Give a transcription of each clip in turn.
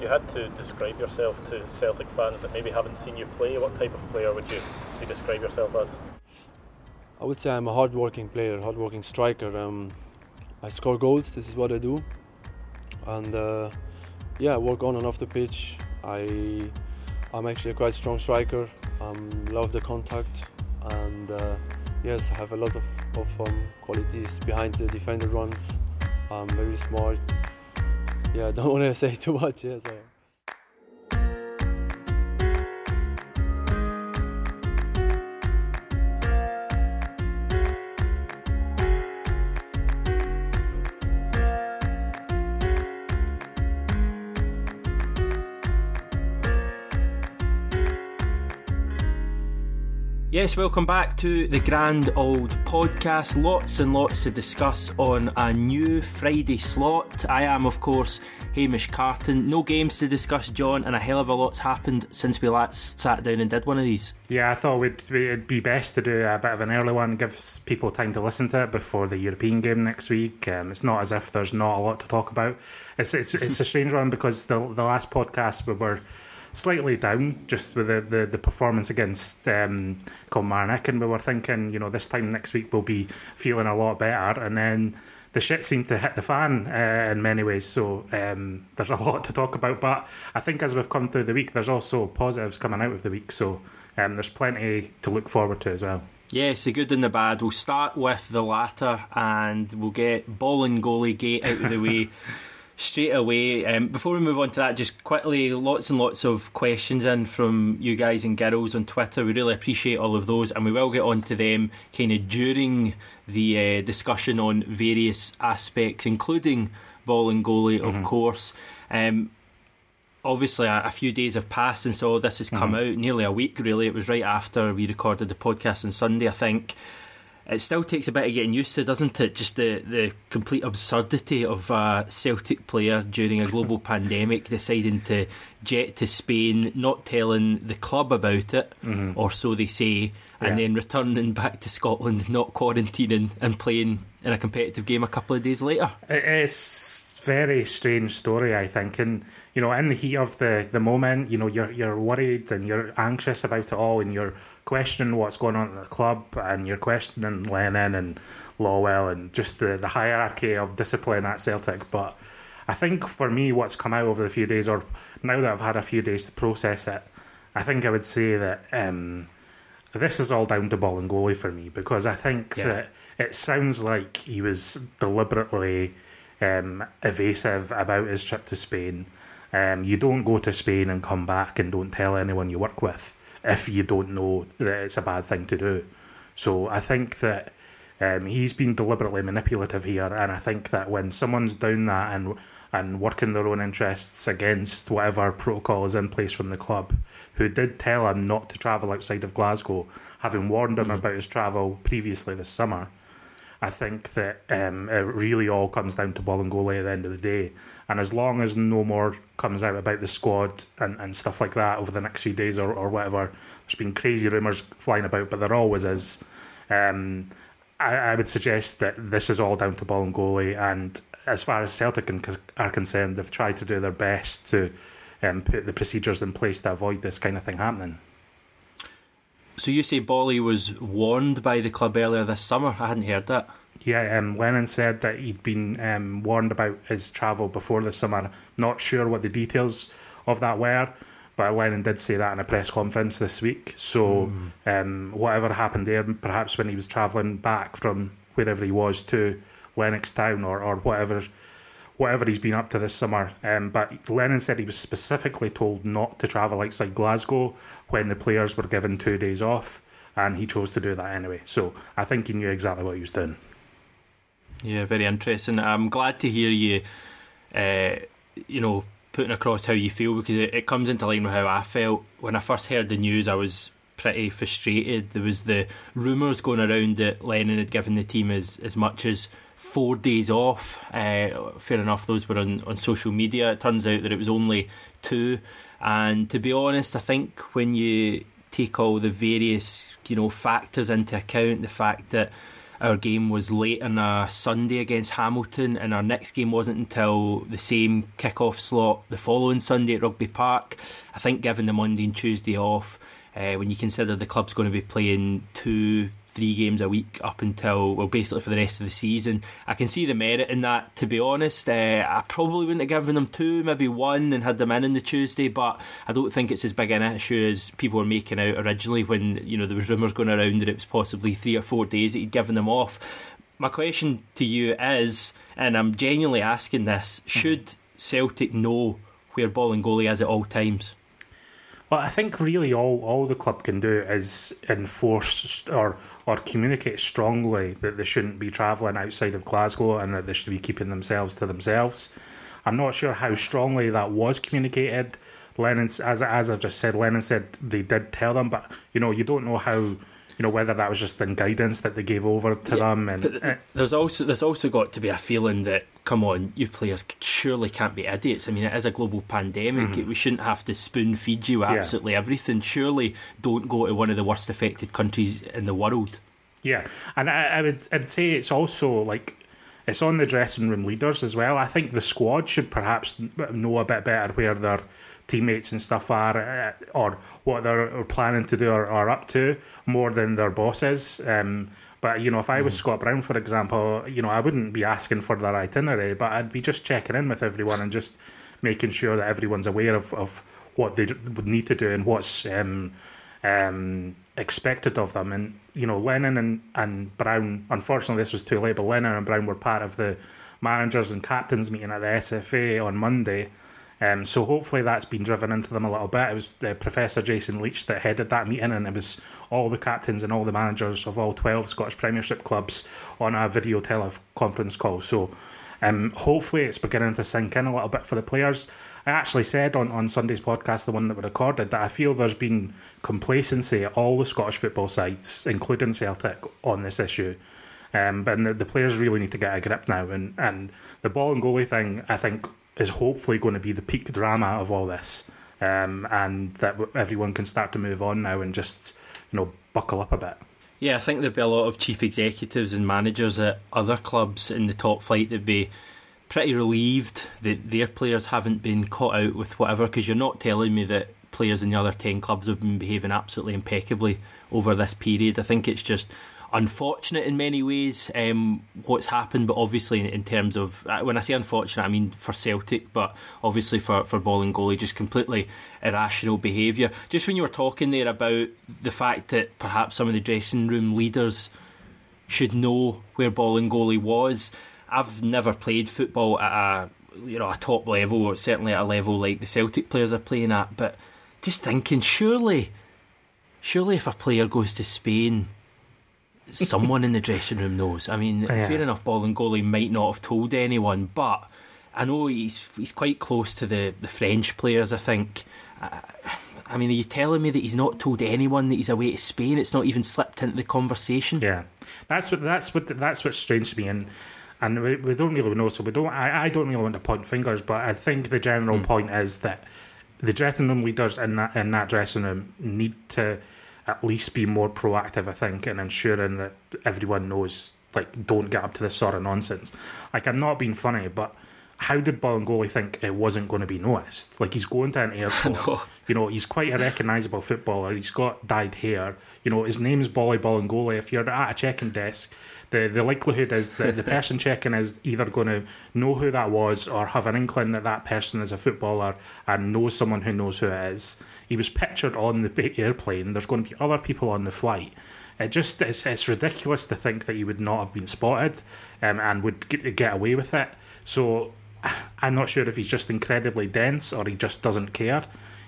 If you had to describe yourself to Celtic fans that maybe haven't seen you play, what type of player would you, you describe yourself as? I would say I'm a hard-working player, hard-working striker. Um, I score goals. This is what I do, and uh, yeah, I work on and off the pitch. I I'm actually a quite strong striker. Um, love the contact, and uh, yes, I have a lot of, of um, qualities behind the defender runs. I'm very smart. Yeah, don't want to say too much. Yes. I, Yes, welcome back to the Grand Auld Podcast. Lots and lots to discuss on a new Friday slot. I am, of course, Hamish Carton. No games to discuss, John, and a hell of a lot's happened since we last sat down and did one of these. Yeah, I thought we'd, it'd be best to do a bit of an early one, gives people time to listen to it before the European game next week. Um, it's not as if there's not a lot to talk about. It's it's, it's a strange one because the the last podcast we were slightly down just with the, the, the performance against um, Kilmarnock, and we were thinking, you know, this time next week we'll be feeling a lot better, and then the shit seemed to hit the fan uh, in many ways. So um, there's a lot to talk about, but I think as we've come through the week, there's also positives coming out of the week. So um, there's plenty to look forward to as well. Yes, the good and the bad. We'll start with the latter, and we'll get Bolingoli gate out of the way. straight away. Um, before we move on to that, just quickly, lots and lots of questions in from you guys and girls on Twitter. We really appreciate all of those, and we will get on to them kind of during the uh, discussion on various aspects, including Bolingoli, of mm-hmm. course. Um, obviously a, a, few days have passed and so this has come mm-hmm. out nearly a week really it was right after we recorded the podcast on sunday i think it still takes a bit of getting used to, doesn't it? Just the, the complete absurdity of a Celtic player during a global pandemic deciding to jet to Spain, not telling the club about it, mm-hmm. or so they say, and yeah. then returning back to Scotland, not quarantining, and playing in a competitive game a couple of days later. It's very strange story, I think, and you know, in the heat of the, the moment, you know, you're you're worried and you're anxious about it all, and you're questioning what's going on at the club, and you're questioning Lennon and Lawwell and just the, the hierarchy of discipline at Celtic. But I think for me, what's come out over the few days, or now that I've had a few days to process it, I think I would say that um, this is all down to Bolingoli for me because I think yeah. that it sounds like he was deliberately um, evasive about his trip to Spain. Um, you don't go to Spain and come back and don't tell anyone you work with if you don't know that it's a bad thing to do. So I think that um, he's been deliberately manipulative here, and I think that when someone's doing that and and working their own interests against whatever protocol is in place from the club, who did tell him not to travel outside of Glasgow, having warned him mm-hmm. about his travel previously this summer. I think that um, it really all comes down to Bolingoli at the end of the day. And as long as no more comes out about the squad and, and stuff like that over the next few days or, or whatever, there's been crazy rumours flying about, but there always is. Um, I, I, would suggest that this is all down to Bolingoli. And as far as Celtic are concerned, they've tried to do their best to um, put the procedures in place to avoid this kind of thing happening. So you say Boli was warned by the club earlier this summer? I hadn't heard that. Yeah, um, Lennon said that he'd been um, warned about his travel before the summer. Not sure what the details of that were, but Lennon did say that in a press conference this week. So, mm. um, whatever happened there, perhaps when he was travelling back from wherever he was to Lennoxtown or, or whatever whatever he's been up to this summer. Um, but Lennon said he was specifically told not to travel outside Glasgow when the players were given two days off, and he chose to do that anyway. So I think he knew exactly what he was doing. Yeah, very interesting. I'm glad to hear you, uh, you know, putting across how you feel because it, it comes into line with how I felt when I first heard the news. I was pretty frustrated. There was the rumours going around that Lennon had given the team as, as much as four days off. Uh, fair enough, those were on, on social media. It turns out that it was only two. And to be honest, I think when you take all the various you know factors into account, the fact that our game was late on a Sunday against Hamilton, and our next game wasn't until the same kick-off slot the following Sunday at Rugby Park. I think given the Monday and Tuesday off, uh, when you consider the club's going to be playing two, three games a week up until well, basically for the rest of the season, I can see the merit in that. To be honest, uh, I probably wouldn't have given them two, maybe one, and had them in on the Tuesday. But I don't think it's as big an issue as people were making out originally when you know there was rumours going around that it was possibly three or four days that he'd given them off. My question to you is, and I'm genuinely asking this: Should Celtic know where Bolingoli is at all times? Well, I think really all, all the club can do is enforce or or communicate strongly that they shouldn't be travelling outside of Glasgow and that they should be keeping themselves to themselves. I'm not sure how strongly that was communicated. Lennon, as as I've just said, Lennon said they did tell them, but you know you don't know how you know whether that was just in guidance that they gave over to yeah, them. And uh, there's also there's also got to be a feeling that come on, you players surely can't be idiots. I mean, it is a global pandemic. Mm-hmm. We shouldn't have to spoon feed you absolutely yeah. everything. Surely, don't go to one of the worst affected countries in the world. Yeah, and I, I would I'd say it's also like it's on the dressing room leaders as well. I think the squad should perhaps know a bit better where their teammates and stuff are, uh, or what they're planning to do or are up to, more than their bosses. Um, but you know, if I was mm. Scott Brown, for example, you know, I wouldn't be asking for their itinerary, but I'd be just checking in with everyone and just making sure that everyone's aware of, of what they would need to do and what's um, um, expected of them. And you know, Lennon and, and Brown, unfortunately, this was too late, but Lennon and Brown were part of the managers and captains meeting at the SFA on Monday. Um, so hopefully that's been driven into them a little bit. It was uh, Professor Jason Leitch that headed that meeting, and it was all the captains and all the managers of all 12 Scottish Premiership clubs on a video teleconference call. So um, hopefully it's beginning to sink in a little bit for the players. I actually said on, on Sunday's podcast, the one that we recorded, that I feel there's been complacency at all the Scottish football sides, including Celtic, on this issue. Um, but the, the, players really need to get a grip now. And, and the Bolingoli thing, I think, is hopefully going to be the peak drama of all this. Um, and that everyone can start to move on now and just, you know, buckle up a bit. Yeah, I think there'd be a lot of chief executives and managers at other clubs in the top flight that'd be pretty relieved that their players haven't been caught out with whatever, because you're not telling me that players in the other 10 clubs have been behaving absolutely impeccably over this period. I think it's just unfortunate in many ways um, what's happened, but obviously in, terms of uh, when I say unfortunate, I mean for Celtic, but obviously for for Bolingoli, just completely irrational behaviour. Just when you were talking there about the fact that perhaps some of the dressing room leaders should know where Bolingoli was. I've never played football at a you know a top level, or certainly at a level like the Celtic players are playing at, but just thinking, surely, surely if a player goes to Spain someone in the dressing room knows. I mean, yeah. fair enough, Bolingoli might not have told anyone, but I know he's he's quite close to the, the French players. I think. I, I mean, are you telling me that he's not told anyone that he's away to Spain? It's not even slipped into the conversation. Yeah, that's what that's what that's what's strange to me, and and we, we don't really know. So we don't. I, I don't really want to point fingers, but I think the general mm. point is that the dressing room leaders in that in that dressing room need to at least be more proactive, I think, in ensuring that everyone knows, like, don't get up to this sort of nonsense. Like, I'm not being funny, but how did Bolingoli think it wasn't going to be noticed? Like, he's going to an airport. Know. You know, he's quite a recognisable footballer. He's got dyed hair. You know, his name's Boli Bolingoli. If you're at a checking desk, the, the likelihood is that the person checking is either going to know who that was or have an inkling that that person is a footballer and knows someone who knows who it is. He was pictured on the airplane. There's going to be other people on the flight. It just it's, it's ridiculous to think that he would not have been spotted um, and would get, get away with it. So I'm not sure if he's just incredibly dense or he just doesn't care.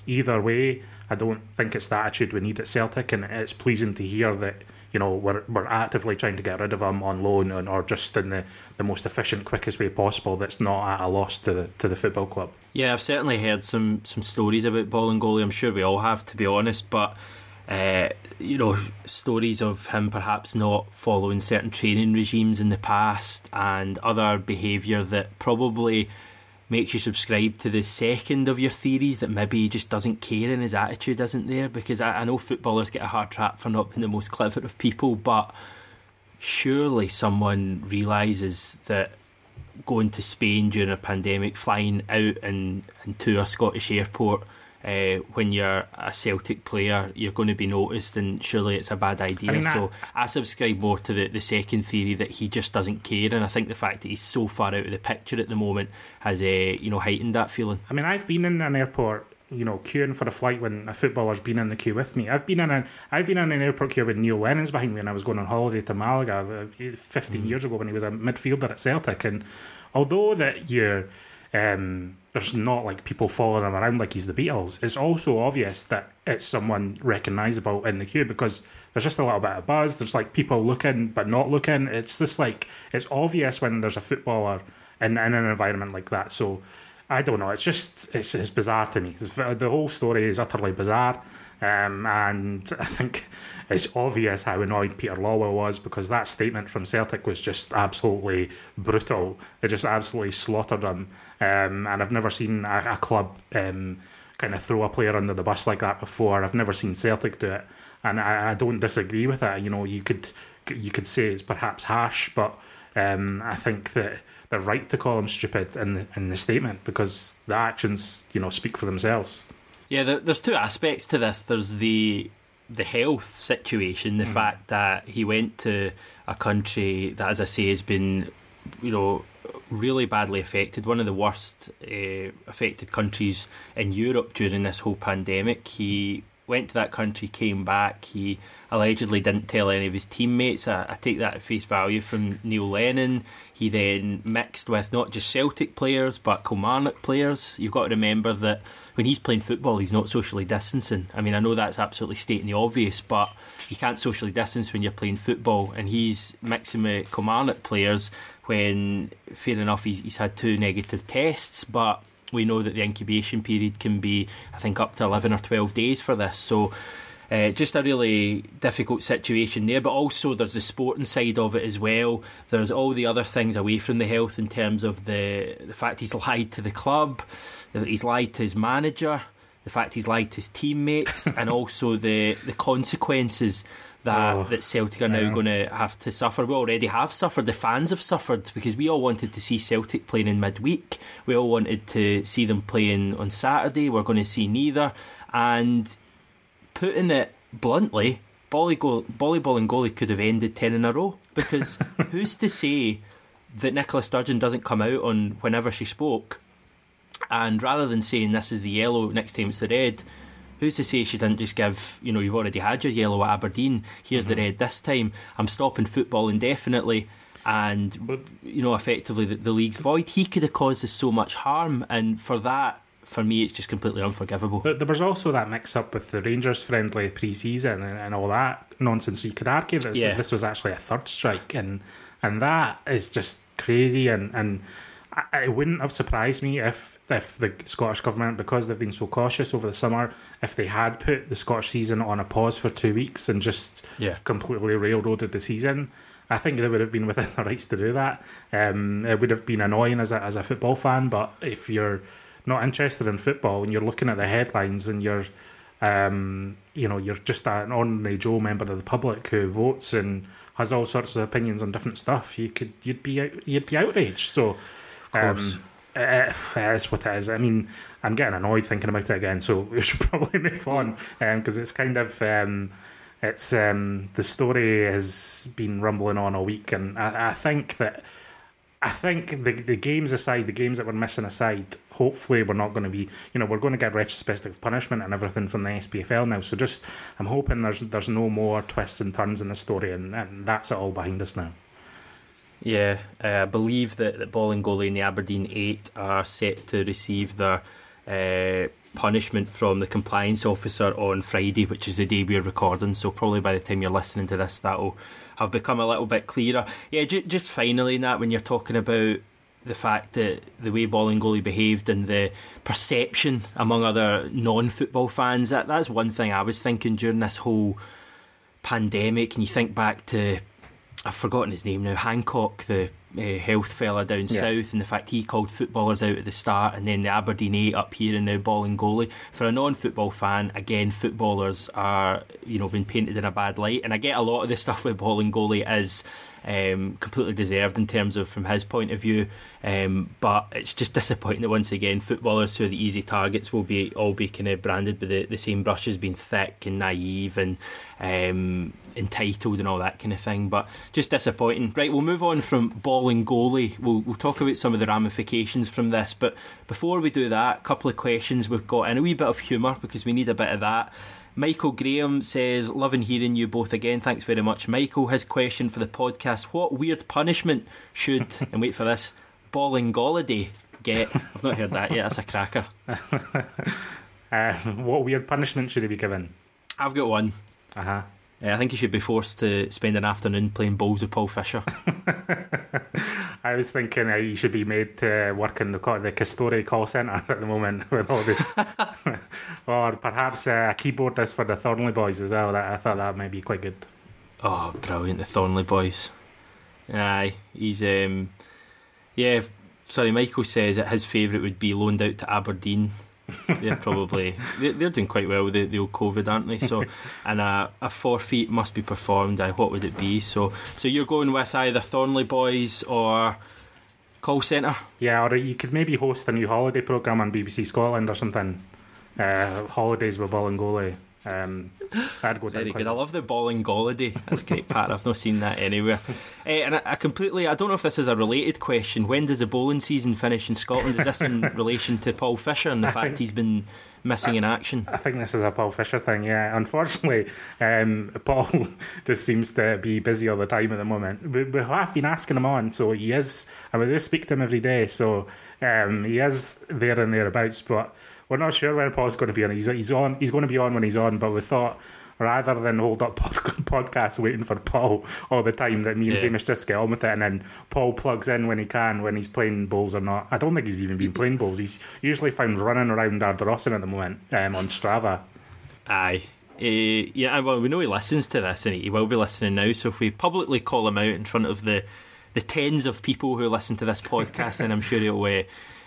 Either way, I don't think it's the attitude we need at Celtic, and it's pleasing to hear that you know we're we're actively trying to get rid of him on loan and, or just in the, the most efficient, quickest way possible. That's not at a loss to the to the football club. Yeah, I've certainly heard some some stories about Bolingoli. I'm sure we all have, to be honest, but. Uh, you know, stories of him perhaps not following certain training regimes in the past and other behaviour that probably makes you subscribe to the second of your theories that maybe he just doesn't care and his attitude isn't there. Because I, I know footballers get a hard trap for not being the most clever of people, but surely someone realises that going to Spain during a pandemic, flying out and, and to a Scottish airport uh, when you're a Celtic player, you're going to be noticed, and surely it's a bad idea. I mean, so I subscribe more to the, the second theory that he just doesn't care, and I think the fact that he's so far out of the picture at the moment has uh, you know heightened that feeling. I mean, I've been in an airport you know, queuing for a flight when a footballer's been in the queue with me. I've been in an I've been in an airport queue with Neil Lennon's behind me when I was going on holiday to Malaga uh, 15 mm. years ago when he was a midfielder at Celtic. And although that you're um, there's not like people following him around like he's the Beatles. It's also obvious that it's someone recognisable in the queue because there's just a little bit of buzz. There's like people looking but not looking. It's just like it's obvious when there's a footballer in, in an environment like that. So I don't know. It's just it's, it's bizarre to me. It's, the whole story is utterly bizarre, um, and I think it's obvious how annoyed Peter Lawwell was because that statement from Celtic was just absolutely brutal. It just absolutely slaughtered him, um, and I've never seen a, a club um, kind of throw a player under the bus like that before. I've never seen Celtic do it, and I, I don't disagree with that. You know, you could you could say it's perhaps harsh, but um, I think that they're right to call him stupid in the, in the statement because the actions, you know, speak for themselves. Yeah, there, there's two aspects to this. There's the the health situation, the mm. fact that he went to a country that, as I say, has been, you know, really badly affected, one of the worst uh, affected countries in Europe during this whole pandemic. He went to that country, came back. He allegedly didn't tell any of his teammates. I, I, take that at face value from Neil Lennon. He then mixed with not just Celtic players but Kilmarnock players. You've got to remember that when he's playing football, he's not socially distancing. I mean, I know that's absolutely stating the obvious, but you can't socially distance when you're playing football. And he's mixing with Kilmarnock players when, fair enough, he's, he's had two negative tests, but we know that the incubation period can be, I think, up to 11 or 12 days for this. So, uh, just a really difficult situation there, but also there's the sporting side of it as well. There's all the other things away from the health in terms of the the fact he's lied to the club, that he's lied to his manager, the fact he's lied to his teammates, and also the the consequences that oh, that Celtic are now yeah. going to have to suffer. We already have suffered. The fans have suffered because we all wanted to see Celtic playing in midweek. We all wanted to see them playing on Saturday. We're going to see neither. And putting it bluntly, volleyball, Boli Bolingoli could have ended ten in a row because who's to say that Nicola Sturgeon doesn't come out on whenever she spoke, and rather than saying this is the yellow next time it's the red who's to say she didn't just give, you know, you've already had your yellow at Aberdeen, here's mm-hmm. the red this time, I'm stopping football indefinitely, and, you know, effectively the, the league's void. He could have caused us so much harm, and for that, for me, it's just completely unforgivable. But there was also that mix up with the Rangers friendly pre season and, and, all that nonsense. You could argue that yeah. this was actually a third strike, and and that is just crazy. And, and it wouldn't have surprised me if if the Scottish government, because they've been so cautious over the summer, if they had put the Scottish season on a pause for two weeks and just yeah. completely railroaded the season. I think they would have been within their rights to do that. Um, it would have been annoying as a as a football fan, but if you're not interested in football and you're looking at the headlines and you're um, you know, you're just an ordinary Joe member of the public who votes and has all sorts of opinions on different stuff. You could, you'd be, you'd be outraged. So, course. Um, it is what it is. I mean, I'm getting annoyed thinking about it again, so we should probably move on because um, it's kind of um, it's um, the story has been rumbling on a week, and I, I think that I think the the games aside, the games that we're missing aside, hopefully we're not going to be, you know, we're going to get retrospective punishment and everything from the SPFL now. So just, I'm hoping there's there's no more twists and turns in the story, and, and that's it all behind us now. Yeah, uh, I believe that, that Bolingoli and Goalie in the Aberdeen 8 are set to receive their uh, punishment from the compliance officer on Friday, which is the day we're recording. So, probably by the time you're listening to this, that'll have become a little bit clearer. Yeah, j- just finally, that when you're talking about the fact that the way Bolingoli behaved and the perception among other non football fans, that, that's one thing I was thinking during this whole pandemic. And you think back to I've forgotten his name now. Hancock, the uh, health fella down yeah. south, and the fact he called footballers out at the start, and then the Aberdeen eight up here and now Bolingoli. For a non-football fan, again, footballers are you know been painted in a bad light, and I get a lot of the stuff with Bolingoli is Um, completely deserved in terms of from his point of view. Um, but it's just disappointing that once again footballers who are the easy targets will be all be kind of branded with the, the same brushes, being thick and naive and um, entitled and all that kind of thing. But just disappointing. Right, we'll move on from Bolingoli. We'll, we'll talk about some of the ramifications from this. But before we do that, a couple of questions we've got and a wee bit of humour because we need a bit of that. Michael Graham says, Loving hearing you both again. Thanks very much, Michael. His question for the podcast What weird punishment should, and wait for this, Bolingoliday get? I've not heard that yet. That's a cracker. uh, what weird punishment should he be given? I've got one. Uh huh. I think he should be forced to spend an afternoon playing bowls with Paul Fisher. I was thinking uh, he should be made to work in the the Castore call centre at the moment with all this, or perhaps uh, a keyboardist for the Thornley Boys as well. That I thought that might be quite good. Oh, brilliant! The Thornley Boys. Aye, he's um, yeah. Sorry, Michael says that his favourite would be loaned out to Aberdeen they're probably they're, they're doing quite well with the, the old COVID, aren't they? So, and a, a forfeit must be performed. Uh, what would it be? So, so you're going with either Thornley Boys or call centre? Yeah, or you could maybe host a new holiday program on BBC Scotland or something. Uh, holidays with Bolingoli. Um, that'd go Very good. I love the Bolingoliday. That's great, Pat. I've not seen that anywhere. Uh, and I, I, completely, I don't know if this is a related question. When does the bowling season finish in Scotland? Is this in relation to Paul Fisher and the I fact think, he's been missing I, in action? I think this is a Paul Fisher thing, yeah. Unfortunately, um, Paul just seems to be busy all the time at the moment. We, we have been asking him on, so he is, I mean, we speak to him every day, so um, he is there and thereabouts, but we're not sure when Paul's going to be on. He's, he's on. He's going to be on when he's on. But we thought rather than hold up podcasts waiting for Paul all the time, that me and yeah. Hamish just get on with it, and then Paul plugs in when he can, when he's playing bowls or not. I don't think he's even been playing bowls. He's usually found running around Ardrossan at the moment um, on Strava. Aye. Uh, yeah, well, we know he listens to this, and he will be listening now. So if we publicly call him out in front of the the tens of people who listen to this podcast, then I'm sure he'll uh,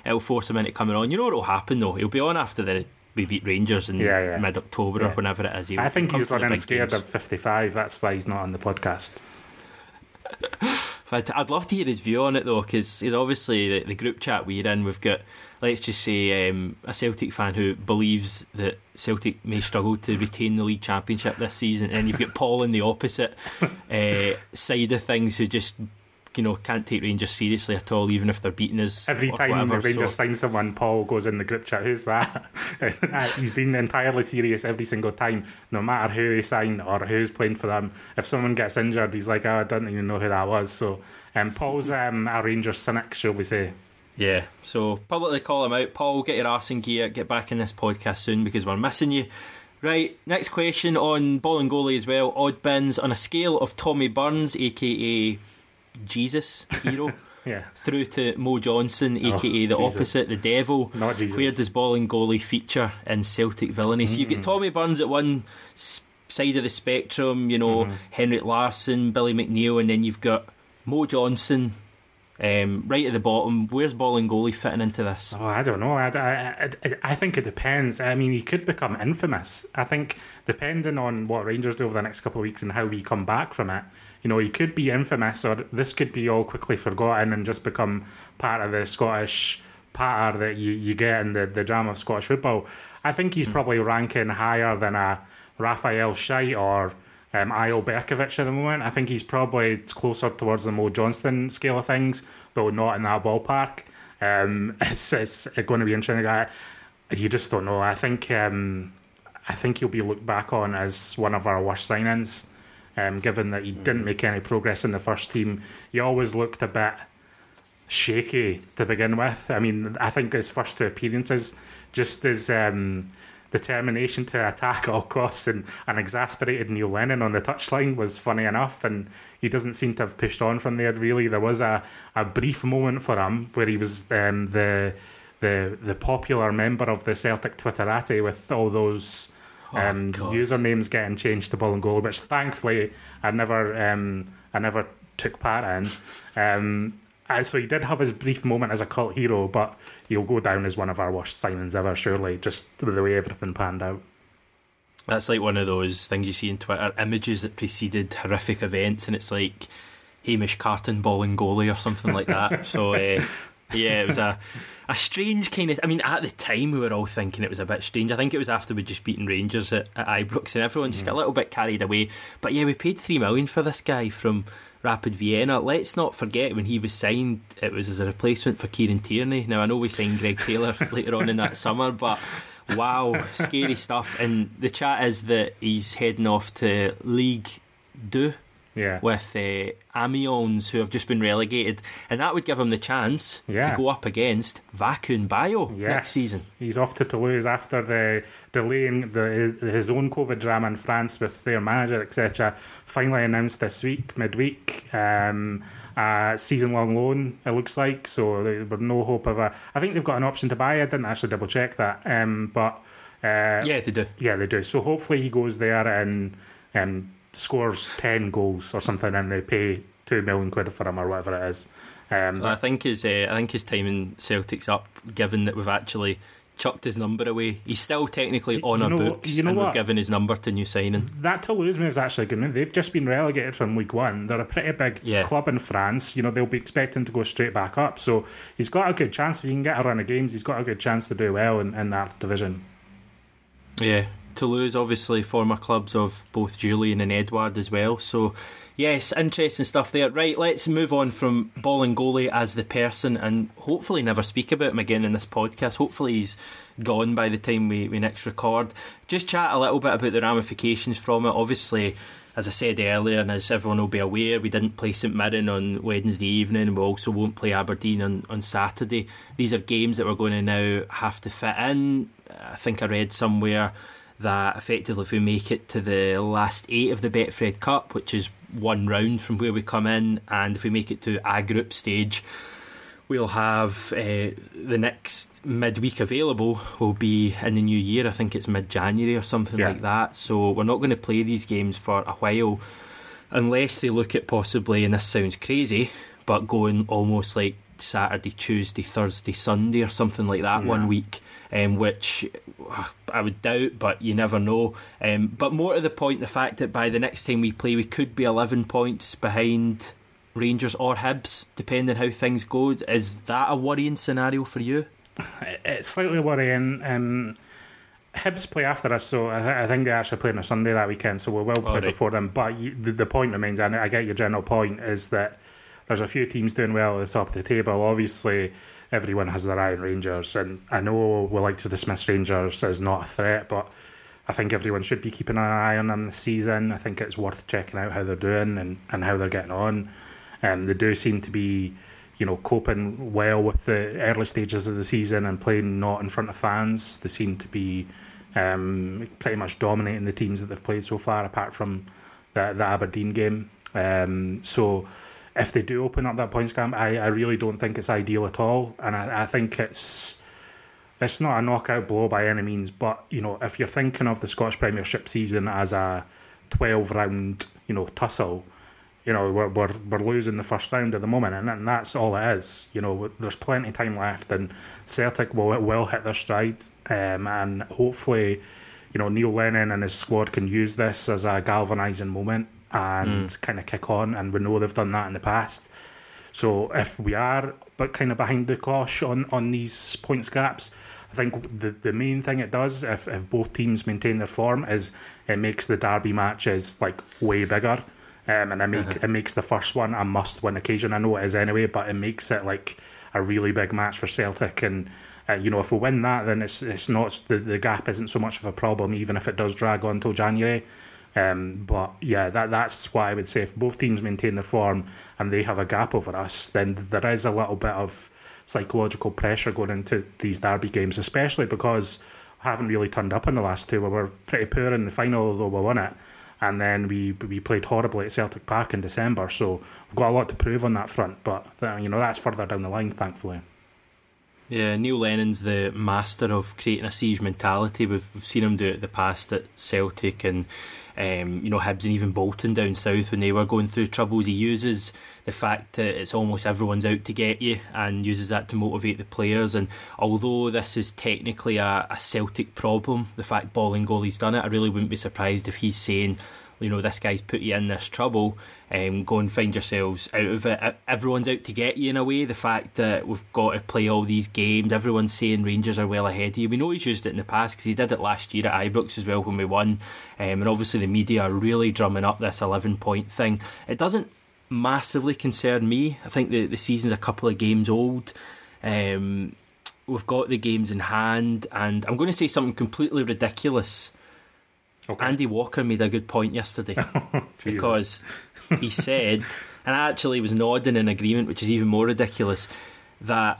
it'll force him into coming on. You know what will happen though? He'll be on after the we beat Rangers in yeah, yeah. mid October yeah. or whenever it is. He'll, I think he's running scared games. of 55. That's why he's not on the podcast. I'd love to hear his view on it though, because he's obviously the, the, group chat we're in. We've got, let's just say, um, a Celtic fan who believes that Celtic may struggle to retain the league championship this season, and you've got Paul in the opposite uh, side of things who just you know can't take Rangers seriously at all, even if they're beating us. Every time whatever, Rangers so. sign someone, Paul goes in the group chat. Who's that? He's been entirely serious every single time, no matter who they sign or who's playing for them. If someone gets injured, he's like, oh, I don't even know who that was. So, um, Paul's um, a Rangers cynic, shall we say? Yeah, so publicly call him out. Paul, get your arse in gear, get back in this podcast soon because we're missing you. Right, next question on Bolingoli as well. Odd bins on a scale of Tommy Burns, aka Jesus hero. yeah. Through to Mo Johnston, aka oh, the Jesus. opposite, the devil. Not Jesus. Where does Bolingoli feature in Celtic villainy? Mm-hmm. So you get Tommy Burns at one side of the spectrum, you know, mm-hmm. Henrik Larsson, Billy McNeill, and then you've got Mo Johnston, Um, right at the bottom, where's Bolingoli fitting into this? Oh, I don't know. I, I, I, I think it depends. I mean, he could become infamous. I think, depending on what Rangers do over the next couple of weeks and how we come back from it, you know, he could be infamous, or this could be all quickly forgotten and just become part of the Scottish patter that you, you get in the, the drama of Scottish football. I think he's mm. probably ranking higher than a Rafael Scheidt or um, Eyal Berkovic at the moment. I think he's probably closer towards the Mo Johnston scale of things, though not in that ballpark. Um, it's, it's going to be interesting. I, you just don't know. I think um, I think he'll be looked back on as one of our worst signings um, given that he didn't make any progress in the first team. He always looked a bit shaky to begin with. I mean, I think his first two appearances, just his um, determination to attack all costs and, an exasperated Neil Lennon on the touchline was funny enough, and he doesn't seem to have pushed on from there. Really, there was a, a brief moment for him where he was um, the the the popular member of the Celtic Twitterati with all those oh, um, usernames getting changed to Bolingoli, which thankfully I never um, I never took part in. Um, so he did have his brief moment as a cult hero, but he'll go down as one of our worst signings ever, surely, just through the way everything panned out. That's like one of those things you see in Twitter, images that preceded horrific events, and it's like Hamish Carton Bolingoli or something like that. so uh, yeah, it was a a strange kind of. I mean, at the time we were all thinking it was a bit strange. I think it was after we'd just beaten Rangers at, at Ibrox and everyone just mm. got a little bit carried away. But yeah, we paid three million for this guy from Rapid Vienna. Let's not forget when he was signed, it was as a replacement for Kieran Tierney. Now I know we signed Greg Taylor later on in that summer, but wow, scary stuff. And the chat is that he's heading off to League Two yeah. with uh, Amiens, who have just been relegated, and that would give him the chance yeah. to go up against Vakun Bayo yes. next season. He's off to Toulouse after the delaying the, his own COVID drama in France with their manager, etc. Finally announced this week, midweek. Um, uh, season long loan, it looks like. So there's no hope of a. I think they've got an option to buy. I didn't actually double check that, um, but. Uh, yeah, they do. Yeah, they do. So hopefully he goes there and um, scores 10 goals or something and they pay 2 million quid for him or whatever it is. Um, I think his uh, I think his time in Celtic's up, given that we've actually chucked his number away. He's still technically on our know, books, you know and what? we've given his number to new signing. That Toulouse move is actually good. Move. They've just been relegated from League One. They're a pretty big yeah. club in France. You know they'll be expecting to go straight back up. So he's got a good chance. If he can get a run of games, he's got a good chance to do well in, in that division. Yeah, Toulouse, obviously former clubs of both Jullien and Edouard as well. So, yes, interesting stuff there. Right, let's move on from Bolingoli as the person and hopefully never speak about him again in this podcast. Hopefully he's gone by the time we, we next record. Just chat a little bit about the ramifications from it. Obviously, as I said earlier, and as everyone will be aware, we didn't play St Mirren on Wednesday evening. We also won't play Aberdeen on, on Saturday. These are games that we're going to now have to fit in. I think I read somewhere that effectively if we make it to the last eight of the Betfred Cup, which is one round from where we come in, and if we make it to a group stage, we'll have uh, the next midweek available will be in the new year. I think it's mid January or something yeah. like that. So we're not going to play these games for a while unless they look at possibly, and this sounds crazy, but going almost like Saturday, Tuesday, Thursday, Sunday, or something like that yeah. one week um, which I would doubt, but you never know. Um, but more to the point, the fact that by the next time we play, we could be 11 points behind Rangers or Hibs, depending how things go. Is that a worrying scenario for you? It's slightly worrying. Um, Hibs play after us, so I, I, think they actually play on a Sunday that weekend, so we will play right. before them. But the point remains, and I get your general point, is that there's a few teams doing well at the top of the table. Obviously, everyone has their eye on Rangers, and I know we like to dismiss Rangers as not a threat, but I think everyone should be keeping an eye on them this season. I think it's worth checking out how they're doing and, and how they're getting on. Um, they do seem to be, you know, coping well with the early stages of the season and playing not in front of fans. They seem to be um, pretty much dominating the teams that they've played so far, apart from the, the Aberdeen game. Um, so if they do open up that points gap, I, I really don't think it's ideal at all. And I, I think it's it's not a knockout blow by any means, but you know, if you're thinking of the Scottish Premiership season as a twelve round, you know, tussle, you know, we're we're, we're losing the first round at the moment, and, and that's all it is. You know, there's plenty of time left, and Celtic will will hit their stride, um, and hopefully, you know, Neil Lennon and his squad can use this as a galvanising moment and mm. kind of kick on. And we know they've done that in the past. So if we are but kind of behind the cosh on, on these points gaps, I think the the main thing it does if, if both teams maintain their form is it makes the derby matches like way bigger. Um, and it, make, uh-huh. it makes the first one a must win occasion. I know it is anyway, but it makes it like a really big match for Celtic. And uh, you know, if we win that, then it's it's not the, the gap isn't so much of a problem, even if it does drag on till January. Um, but yeah, that that's why I would say if both teams maintain their form and they have a gap over us, then there is a little bit of psychological pressure going into these derby games, especially because I haven't really turned up in the last two. We were pretty poor in the final, although we won it, and then we we played horribly at Celtic Park in December. So we've got a lot to prove on that front, but uh, you know that's further down the line, thankfully. Yeah, Neil Lennon's the master of creating a siege mentality. We've, we've seen him do it in the past at Celtic and um, you know, Hibs and even Bolton down south when they were going through troubles. He uses the fact that it's almost everyone's out to get you and uses that to motivate the players. And although this is technically a, a Celtic problem, the fact Bolingoli's done it, I really wouldn't be surprised if he's saying, you know, this guy's put you in this trouble, um, go and find yourselves out of it. Everyone's out to get you in a way. The fact that we've got to play all these games, everyone's saying Rangers are well ahead of you. We know he's used it in the past because he did it last year at Ibrox as well when we won. Um, and obviously, the media are really drumming up this 11 point thing. It doesn't massively concern me. I think the, the season's a couple of games old. Um, we've got the games in hand, and I'm going to say something completely ridiculous. Okay. Andy Walker made a good point yesterday because he said, and I actually was nodding in agreement, which is even more ridiculous, that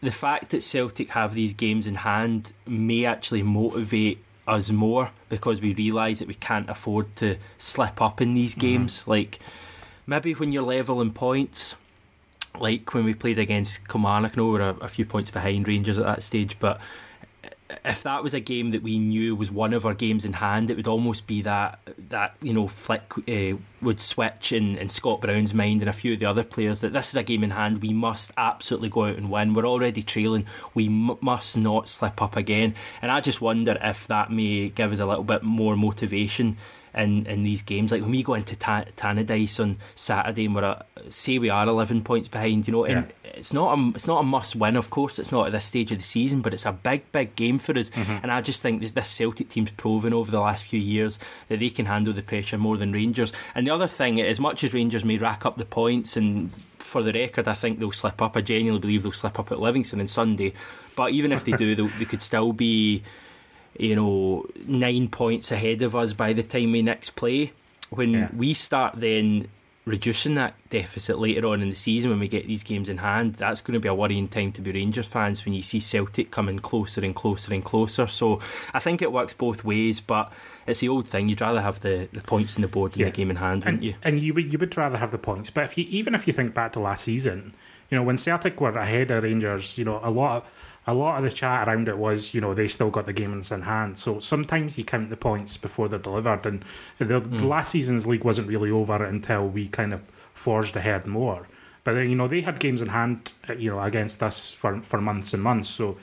the fact that Celtic have these games in hand may actually motivate us more because we realise that we can't afford to slip up in these mm-hmm. games. Mm-hmm. Like maybe when you're level in points, like when we played against Kilmarnock, I know we're a, a few points behind Rangers at that stage, but if that was a game that we knew was one of our games in hand, it would almost be that that you know flick uh, would switch in, in Scott Brown's mind and a few of the other players that this is a game in hand. We must absolutely go out and win. We're already trailing. We m- must not slip up again. And I just wonder if that may give us a little bit more motivation in, in these games. Like when we go into ta- Tannadice on Saturday and we're at, say we are eleven points behind, you know, and it's not a it's not a must win. Of course, it's not at this stage of the season, but it's a big big game for us. Mm-hmm. And I just think this, this Celtic team's proven over the last few years that they can handle the pressure more than Rangers. And the other thing, as much as Rangers may rack up the points and for the record, I think they'll slip up. I genuinely believe they'll slip up at Livingston on Sunday. But even if they do, they could still be you know, nine points ahead of us by the time we next play. When yeah. we start then reducing that deficit later on in the season when we get these games in hand, that's going to be a worrying time to be Rangers fans when you see Celtic coming closer and closer and closer. So I think it works both ways, but it's the old thing. You'd rather have the, the points in the board than yeah. the game in hand, and, wouldn't you? And you would you would rather have the points. But if you even if you think back to last season, you know when Celtic were ahead of Rangers, you know a lot of a lot of the chat around it was, you know, they still got the games in hand. So sometimes you count the points before they're delivered. And the, mm. the last season's league wasn't really over until we kind of forged ahead more. But then, you know, they had games in hand, uh, you know, against us for for months and months. So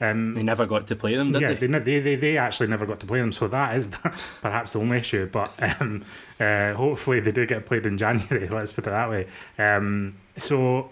um, they never got to play them, did yeah, they? they? They, they actually never got to play them, so that is perhaps the only issue. But um, uh, hopefully they do get played in January. Let's put it that way. Um, so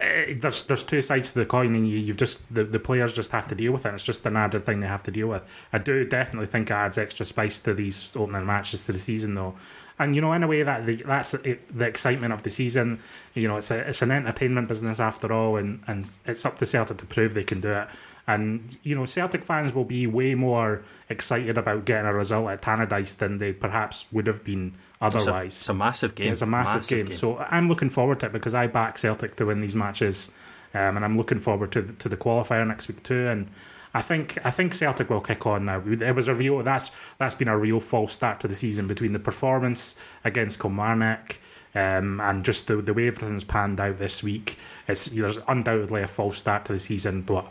uh, there's there's two sides to the coin, and you, you've just the, the players just have to deal with it. It's just an added thing they have to deal with. I do definitely think it adds extra spice to these opening matches to the season, though. And you know, in a way, that that's it, the excitement of the season. You know, it's a it's an entertainment business after all, and, and it's up to Celtic to prove they can do it. And you know, Celtic fans will be way more excited about getting a result at Tannadice than they perhaps would have been otherwise. It's a, it's a massive game. It's a massive, massive game. game. So I'm looking forward to it because I back Celtic to win these matches, um, and I'm looking forward to the, to the qualifier next week too. And I think I think Celtic will kick on now. It was a real that's that's been a real false start to the season between the performance against Kilmarnock. Um, and just the, the way everything's panned out this week, it's there's undoubtedly a false start to the season. But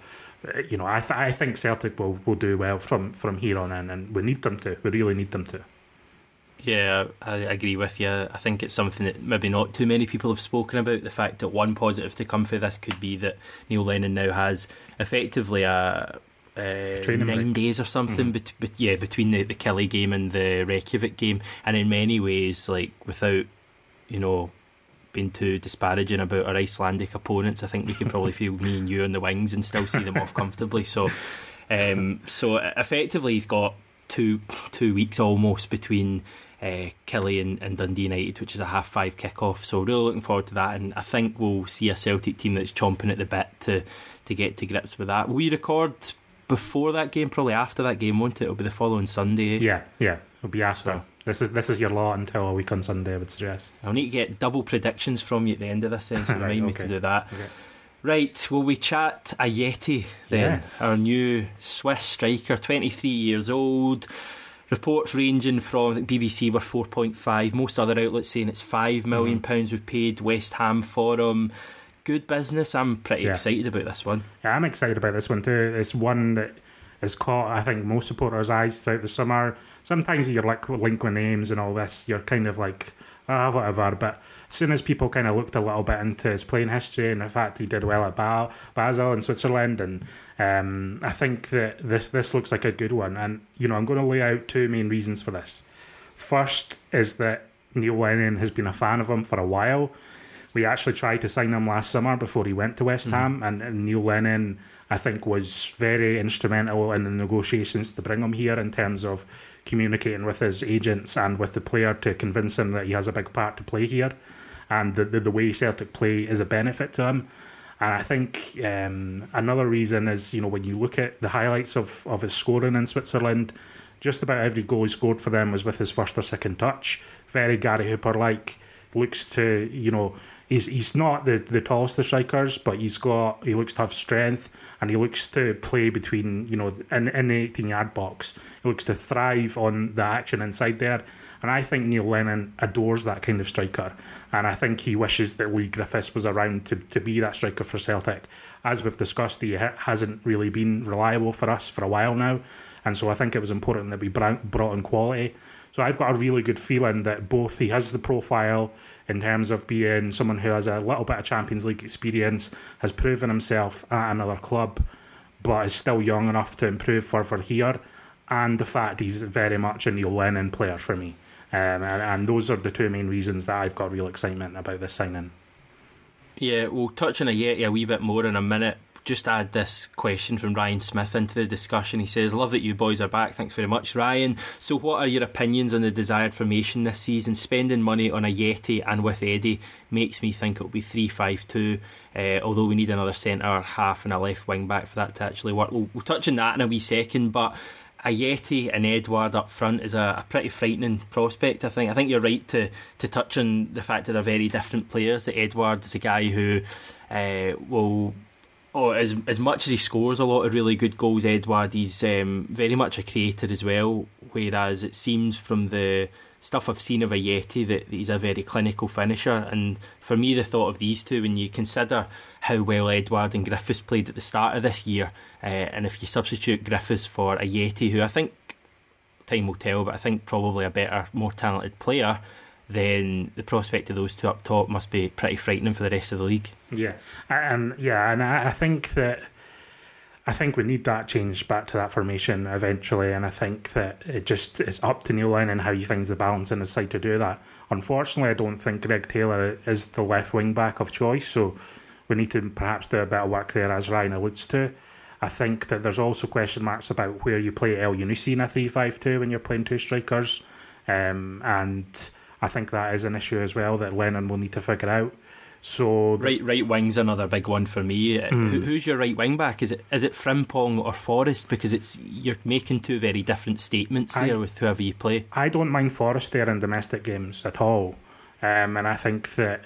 you know, I th- I think Celtic will, will do well from, from here on in, and we need them to. We really need them to. Yeah, I agree with you. I think it's something that maybe not too many people have spoken about. The fact that one positive to come for this could be that Neil Lennon now has effectively a uh, nine days or something, mm. bet- bet- yeah, between the, the Killie game and the Reykjavik game, and in many ways, like without, you know, being too disparaging about our Icelandic opponents, I think we could probably feel me and you on the wings and still see them off comfortably. So, um, so effectively, he's got two two weeks almost between uh, Killie and, and, Dundee United, which is a half five kickoff. So really looking forward to that, and I think we'll see a Celtic team that's chomping at the bit to to get to grips with that. Will we record before that game? Probably after that game, won't it? It'll be the following Sunday. Yeah, yeah, it'll be after. So, this is this is your lot until a week on Sunday. I would suggest. I'll need to get double predictions from you at the end of this, then, so remind right, okay. me to do that. Okay. Right, will we chat Ajeti then? Yes. Our new Swiss striker, 23 years old, Reports ranging from BBC were four point five. Most other outlets saying it's five million mm-hmm. pounds we've paid West Ham for him. Good business. I'm pretty yeah. excited about this one. Yeah, I'm excited about this one too. It's one that has caught I think most supporters' eyes throughout the summer. Sometimes you're like link with names and all this. You're kind of like ah whatever, but as soon as people kind of looked a little bit into his playing history and the fact he did well at Basel in Switzerland, and um, I think that this this looks like a good one. And you know, I'm going to lay out two main reasons for this. First is that Neil Lennon has been a fan of him for a while. We actually tried to sign him last summer before he went to West Ham, and, and Neil Lennon, I think, was very instrumental in the negotiations to bring him here in terms of communicating with his agents and with the player to convince him that he has a big part to play here, and the the, the way Celtic play is a benefit to him. And I think um, another reason is, you know, when you look at the highlights of, of his scoring in Switzerland, just about every goal he scored for them was with his first or second touch. Very Gary Hooper like. Looks to, you know, he's he's not the, the tallest of strikers, but he's got he looks to have strength and he looks to play between, you know, in, in the 18 yard box. He looks to thrive on the action inside there. And I think Neil Lennon adores that kind of striker. And I think he wishes that Leigh Griffiths was around to, to be that striker for Celtic. As we've discussed, he hasn't really been reliable for us for a while now. And so I think it was important that we brought in quality. So I've got a really good feeling that both he has the profile in terms of being someone who has a little bit of Champions League experience, has proven himself at another club, but is still young enough to improve further here, and the fact he's very much a Neil Lennon player for me. Um, and, and, those are the two main reasons that I've got real excitement about this signing. Yeah, we'll touch on Ajeti a wee bit more in a minute. Just add this question from Ryan Smith into the discussion. He says, Love that you boys are back. Thanks very much, Ryan. So, what are your opinions on the desired formation this season? Spending money on Ajeti and with Eddie makes me think it'll be 3 5 2, uh, although we need another centre half and a left wing back for that to actually work. We'll, we'll touch on that in a wee second, but Ajeti and Edouard up front is a, a, pretty frightening prospect. I think. I think you're right to to touch on the fact that they're very different players. That Edouard is a guy who uh, will. Oh, as as much as he scores a lot of really good goals, Edouard, he's um, very much a creator as well. Whereas it seems from the stuff I've seen of Ajeti that he's a very clinical finisher. And for me, the thought of these two, when you consider how well Edouard and Griffiths played at the start of this year. Uh, and if you substitute Griffiths for Ajeti, who I think time will tell, but I think probably a better, more talented player, then the prospect of those two up top must be pretty frightening for the rest of the league. Yeah, and yeah, and I think that. I think we need that change back to that formation eventually, and I think that it just is up to Neil Lennon how he finds the balance in his side to do that. Unfortunately, I don't think Greg Taylor is the left wing back of choice, so we need to perhaps do a bit of work there, as Ryan alludes to. I think that there's also question marks about where you play Elyounoussi in a 3 5 2 when you're playing two strikers. Um, and I think that is an issue as well that Lennon will need to figure out. So right, right wing's another big one for me. Mm. who's your right wing back? Is it is it Frimpong or Forrest? Because it's you're making two very different statements there I, with whoever you play. I don't mind Forrest there in domestic games at all, um, and I think that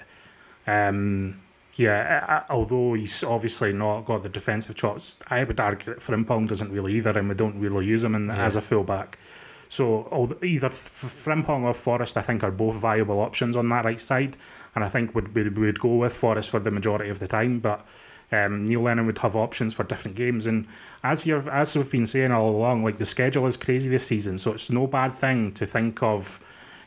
um, yeah, although he's obviously not got the defensive chops, I would argue that Frimpong doesn't really either, and we don't really use him in, yeah. as a fullback. So either Frimpong or Forrest, I think, are both viable options on that right side, and I think would we would go with Forrest for the majority of the time. But um, Neil Lennon would have options for different games, and as you've as we've been saying all along, like the schedule is crazy this season, so it's no bad thing to think of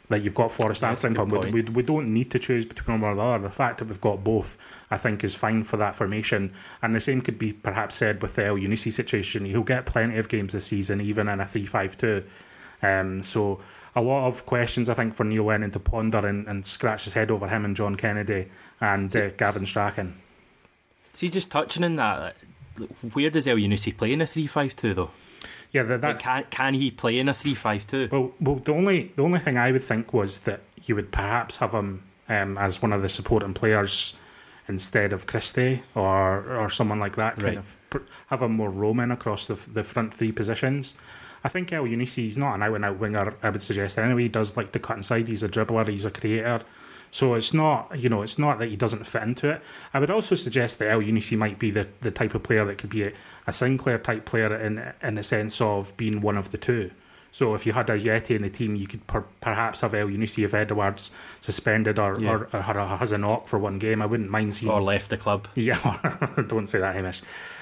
like you've got Forrest and Frimpong. We, we, we don't need to choose between one or the other. The fact that we've got both, I think, is fine for that formation. And the same could be perhaps said with the Elyounoussi situation. He'll get plenty of games this season, even in a 3 5 2. Um, so a lot of questions, I think, for Neil Lennon to ponder and, and scratch his head over him and John Kennedy and uh, Gavin Strachan. See, just touching on that, where does Elyounoussi play in a 3 5 2 though? Yeah, that, like can can he play in a three five two? Well, well, the only the only thing I would think was that you would perhaps have him um, as one of the supporting players instead of Christie or or someone like that. Kind right. of have him more roaming across the the front three positions. I think Elyounoussi, he's not an out and out winger. I would suggest anyway. He does like to cut inside. He's a dribbler. He's a creator. So it's not, you know, it's not that he doesn't fit into it. I would also suggest that Elyounoussi might be the, the type of player that could be a, a Sinclair type player in in the sense of being one of the two. So if you had Ajeti in the team, you could per, perhaps have El Elyounoussi if Edouard's suspended or, yeah. or, or, or, has a knock for one game. I wouldn't mind seeing or left the club. Yeah, don't say that, Hamish.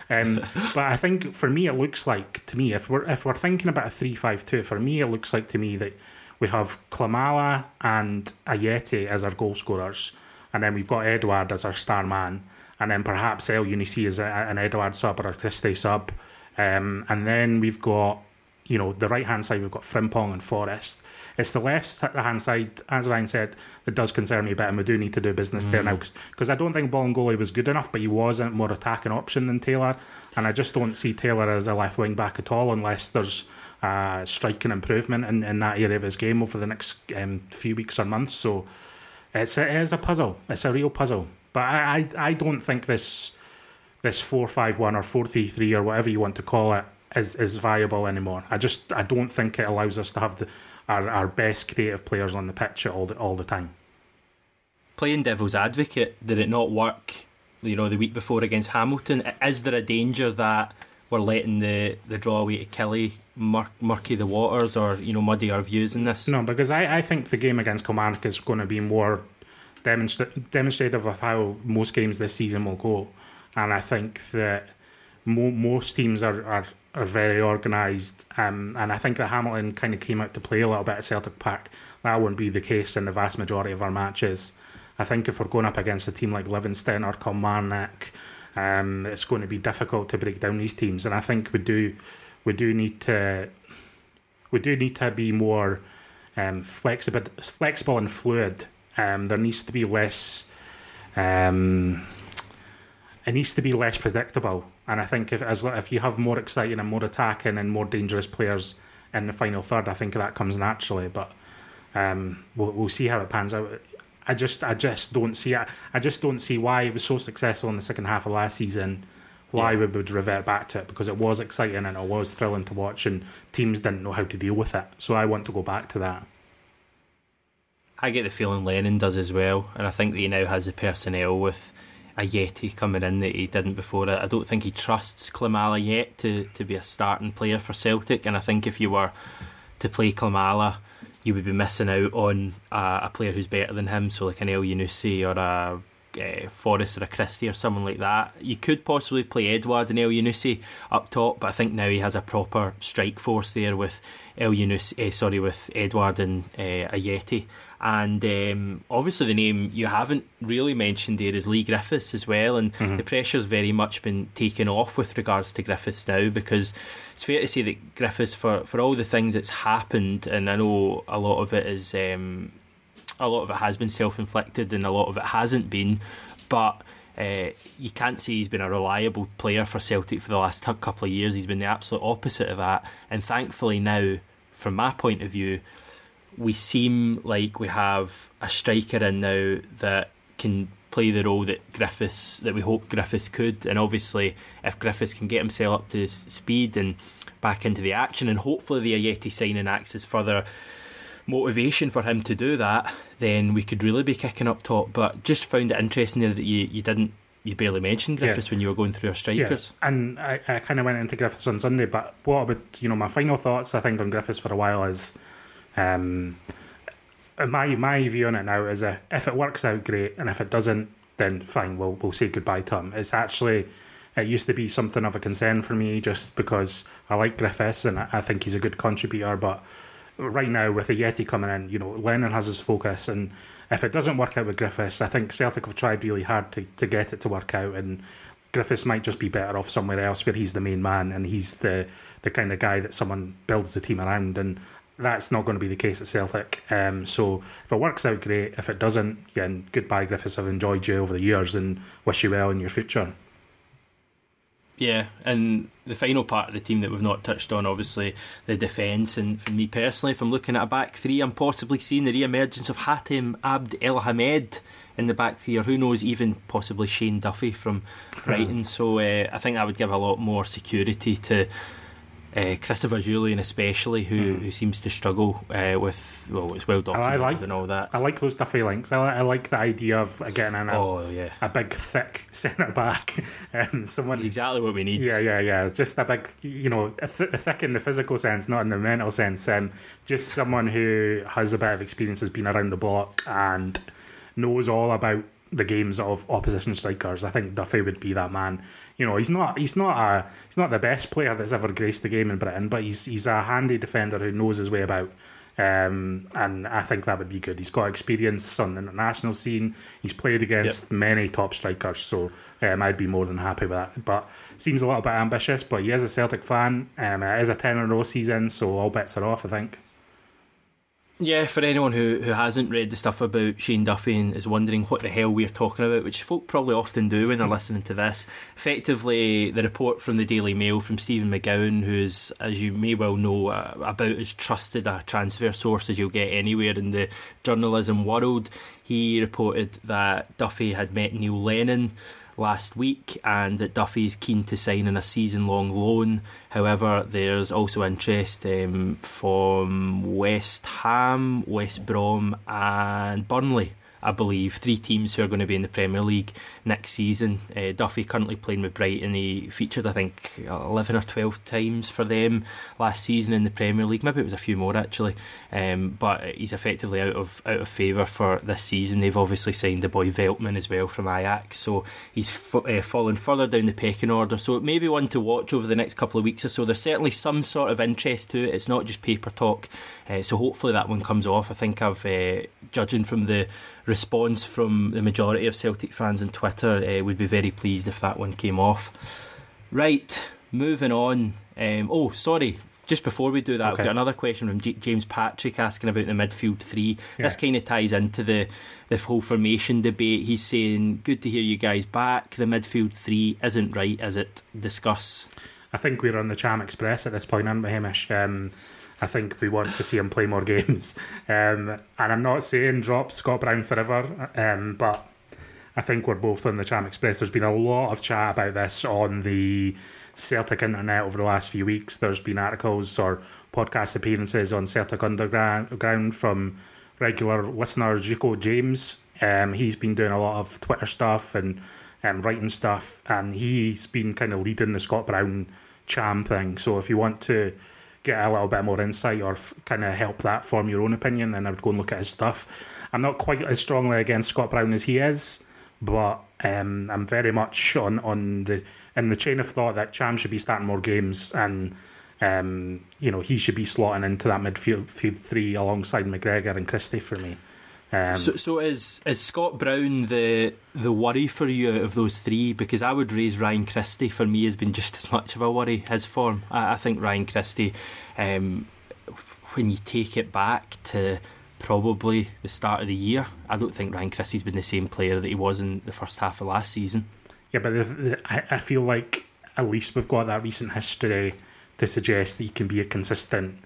Um, but I think for me, it looks like to me if we're if we're thinking about a three-five-two, for me, it looks like to me that we have Klimala and Ajeti as our goal scorers, and then we've got Edouard as our star man, and then perhaps Elyounoussi as a, an Edouard sub or a Christie sub, um, and then we've got you know, the right hand side we've got Frimpong and Forrest. It's the left hand side, as Ryan said, that does concern me a bit, and we do need to do business mm. there now because I don't think Bolingoli was good enough, but he was a more attacking option than Taylor, and I just don't see Taylor as a left wing back at all unless there's uh, striking improvement in, in that area of his game over the next um, few weeks or months. So it's a, it is a puzzle. It's a real puzzle. But I, I, I don't think this this four five one or four three three or whatever you want to call it is is viable anymore. I just I don't think it allows us to have the our, our best creative players on the pitch all the, all the time. Playing devil's advocate, did it not work? You know, the week before against Hamilton. Is there a danger that we're letting the, the draw away to Killie mur- murky the waters or you know muddy our views in this? No, because I, I think the game against Kilmarnock is going to be more demonstra- demonstrative of how most games this season will go, and I think that mo- most teams are, are are very organised, um, and I think that Hamilton kind of came out to play a little bit at Celtic Park. That won't be the case in the vast majority of our matches. I think if we're going up against a team like Livingston or Kilmarnock, um, it's going to be difficult to break down these teams, and I think we do we do need to we do need to be more um, flexible flexible and fluid. Um, there needs to be less. Um, it needs to be less predictable. And I think if as if you have more exciting and more attacking and more dangerous players in the final third, I think that comes naturally. But um, we'll, we'll see how it pans out. I just I just don't see it. I just don't see why it was so successful in the second half of last season. Why yeah. we would revert back to it because it was exciting and it was thrilling to watch, and teams didn't know how to deal with it. So I want to go back to that. I get the feeling Lennon does as well, and I think that he now has the personnel with Ajeti coming in that he didn't before. I don't think he trusts Klimala yet to, to be a starting player for Celtic, and I think if you were to play Klimala, you would be missing out on uh, a player who's better than him, so like an Elyounoussi or a uh, Forrest or a Christie or someone like that. You could possibly play Edouard and Elyounoussi up top, but I think now he has a proper strike force there with Elyounoussi, uh, sorry, with Edouard and uh, Ajeti. And um, obviously, the name you haven't really mentioned there is Leigh Griffiths as well. And mm-hmm. the pressure's very much been taken off with regards to Griffiths now because it's fair to say that Griffiths, for, for all the things that's happened, and I know a lot of it is um, a lot of it has been self inflicted and a lot of it hasn't been, but. Uh, you can't say he's been a reliable player for Celtic for the last t- couple of years. He's been the absolute opposite of that. And thankfully, now, from my point of view, we seem like we have a striker in now that can play the role that Griffiths that we hope Griffiths could, and obviously if Griffiths can get himself up to speed and back into the action, and hopefully the Ajeti signing acts as further motivation for him to do that, then we could really be kicking up top. But just found it interesting there that you, you didn't you barely mentioned Griffiths yeah. when you were going through our strikers. Yeah. And I, I kind of went into Griffiths on Sunday, but what about you know my final thoughts? I think on Griffiths for a while is um, my my view on it now is a, if it works out, great, and if it doesn't, then fine. We'll we'll say goodbye to him. It's actually it used to be something of a concern for me just because I like Griffiths and I think he's a good contributor, but right now with Ajeti coming in, you know, Lennon has his focus and if it doesn't work out with Griffiths, I think Celtic have tried really hard to, to get it to work out and Griffiths might just be better off somewhere else where he's the main man and he's the the kind of guy that someone builds the team around and that's not going to be the case at Celtic. Um, so if it works out, great. If it doesn't, again, goodbye, Griffiths. I've enjoyed you over the years and wish you well in your future. Yeah, and the final part of the team that we've not touched on, obviously, the defence. And for me personally, if I'm looking at a back three, I'm possibly seeing the re emergence of Hatem Abd El Hamed in the back three, or who knows, even possibly Shane Duffy from Brighton. so uh, I think that would give a lot more security to uh, Christopher Jullien, especially, who, mm. who seems to struggle uh, with well, it's well documented I like, and all that. I like those Duffy links. I, I like the idea of again, in a, oh, yeah. a big, thick centre back, um, someone exactly what we need. Yeah, yeah, yeah. Just a big, you know, a, th- a thick in the physical sense, not in the mental sense. Um, just someone who has a bit of experience, has been around the block, and knows all about the games of opposition strikers. I think Duffy would be that man you know, he's not he's not a he's not the best player that's ever graced the game in Britain, but he's he's a handy defender who knows his way about. Um, and I think that would be good. He's got experience on the international scene. He's played against yep. many top strikers, so um, I'd be more than happy with that. But seems a little bit ambitious, but he is a Celtic fan. Um, it is a 10 in a row season, so all bets are off, I think. Yeah, for anyone who, who hasn't read the stuff about Shane Duffy and is wondering what the hell we're talking about, which folk probably often do when they're listening to this, effectively the report from the Daily Mail from Stephen McGowan, who's, as you may well know, uh, about as trusted a transfer source as you'll get anywhere in the journalism world, he reported that Duffy had met Neil Lennon last week, and that Duffy is keen to sign in a season long loan. However, there's also interest um, from West Ham, West Brom, and Burnley I believe, three teams who are going to be in the Premier League next season. Uh, Duffy currently playing with Brighton. He featured, I think, 11 or 12 times for them last season in the Premier League. Maybe it was a few more actually. Um, but he's effectively out of out of favour for this season. They've obviously signed the boy Veltman as well from Ajax, so he's f- uh, fallen further down the pecking order. So it may be one to watch over the next couple of weeks or so. There's certainly some sort of interest to it. It's not just paper talk. Uh, so hopefully that one comes off. I think I've, uh, judging from the response from the majority of Celtic fans on Twitter, uh, would be very pleased if that one came off. Right, moving on. Um, oh, sorry. Just before we do that, okay. we've got another question from G- James Patrick asking about the midfield three. Yeah. This kind of ties into the the whole formation debate. He's saying, "Good to hear you guys back. The midfield three isn't right, is it? Discuss." I think we're on the Cham Express at this point, aren't we, Hamish? Um, I think we want to see him play more games. Um, and I'm not saying drop Scott Brown forever, um, but I think we're both on the Cham Express. There's been a lot of chat about this on the Celtic internet over the last few weeks. There's been articles or podcast appearances on Celtic Underground from regular listener Zico James. Um, he's been doing a lot of Twitter stuff and um, writing stuff, and he's been kind of leading the Scott Brown Cham thing. So if you want to get a little bit more insight or f- kind of help that form your own opinion, then I would go and look at his stuff. I'm not quite as strongly against Scott Brown as he is, but um, I'm very much on, on the in the chain of thought that Cham should be starting more games and um, you know he should be slotting into that midfield three alongside McGregor and Christie for me. Um, so, so is is Scott Brown the the worry for you out of those three? Because I would raise Ryan Christie. For me, has been just as much of a worry. His form, I, I think Ryan Christie. Um, when you take it back to probably the start of the year, I don't think Ryan Christie's been the same player that he was in the first half of last season. Yeah, but the, the, I, I feel like at least we've got that recent history to suggest that he can be a consistent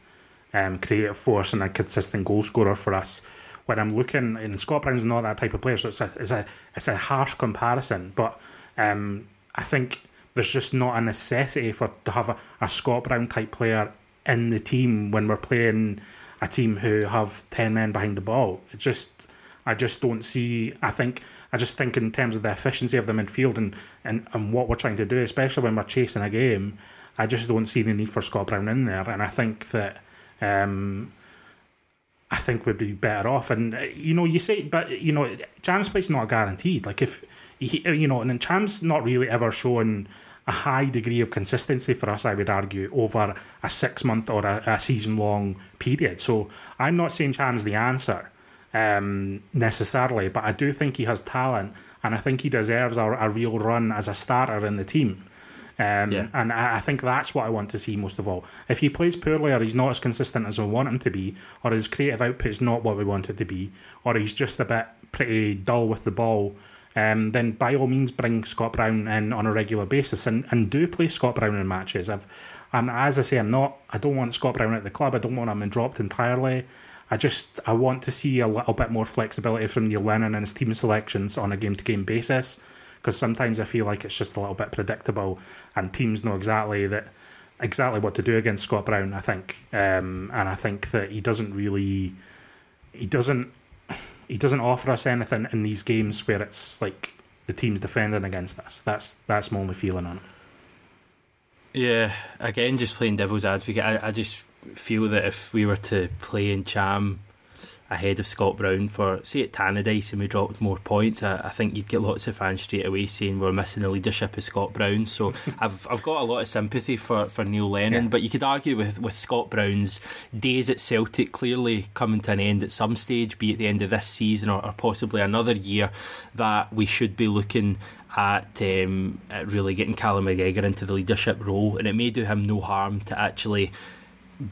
um, creative force and a consistent goal scorer for us when I'm looking, and Scott Brown's not that type of player, so it's a it's a it's a harsh comparison. But um, I think there's just not a necessity for to have a, a Scott Brown type player in the team when we're playing a team who have ten men behind the ball. It just I just don't see. I think I just think in terms of the efficiency of the midfield and, and, and what we're trying to do, especially when we're chasing a game, I just don't see the need for Scott Brown in there. And I think that um, I think we'd be better off. And uh, you know, you say, but you know, Cham's place not guaranteed. Like if he, you know, and Cham's not really ever shown a high degree of consistency for us. I would argue over a six month or a, a season long period. So I'm not saying Cham's the answer um, necessarily, but I do think he has talent, and I think he deserves a, a real run as a starter in the team. Um, yeah. And I, I, think that's what I want to see most of all. If he plays poorly or he's not as consistent as we want him to be, or his creative output is not what we want it to be, or he's just a bit pretty dull with the ball, um, then by all means bring Scott Brown in on a regular basis and, and do play Scott Brown in matches. I've, and as I say, I'm not. I don't want Scott Brown at the club. I don't want him dropped entirely. I just I want to see a little bit more flexibility from Neil Lennon and his team selections on a game to game basis because sometimes I feel like it's just a little bit predictable, and teams know exactly that exactly what to do against Scott Brown. I think, um, and I think that he doesn't really, he doesn't, he doesn't offer us anything in these games where it's like the team's defending against us. That's that's my only feeling on it. Yeah, again, just playing devil's advocate, I, I just feel that if we were to play in Cham ahead of Scott Brown for, say, at Tannadice and we dropped more points, I, I, think you'd get lots of fans straight away saying we're missing the leadership of Scott Brown. So I've I've got a lot of sympathy for, for Neil Lennon, yeah. but you could argue with, with Scott Brown's days at Celtic clearly coming to an end at some stage, be at the end of this season or, or possibly another year, that we should be looking at, um, at really getting Callum McGregor into the leadership role, and it may do him no harm to actually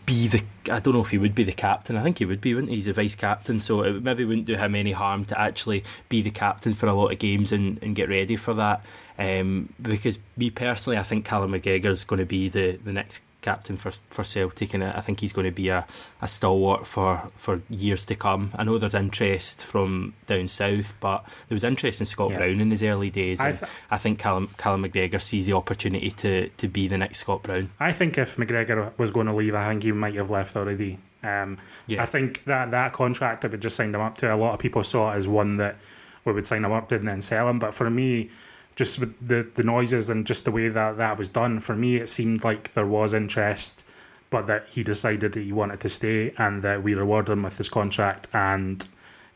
be the. I don't know if he would be the captain. I think he would be, wouldn't he? He's a vice captain, so it maybe wouldn't do him any harm to actually be the captain for a lot of games and, and get ready for that. Um, because me personally, I think Callum McGregor is going to be the, the next captain for for Celtic, and I think he's going to be a, a stalwart for, for years to come. I know there's interest from down south, but there was interest in Scott yeah. Brown in his early days, and I, th- I think Callum, Callum McGregor sees the opportunity to, to be the next Scott Brown. I think if McGregor was going to leave, I think he might have left already. Um, yeah. I think that that contract that we just signed him up to, a lot of people saw it as one that we would sign him up to and then sell him. But for me, just with the, the noises and just the way that that was done, for me, it seemed like there was interest, but that he decided that he wanted to stay and that we rewarded him with his contract. And,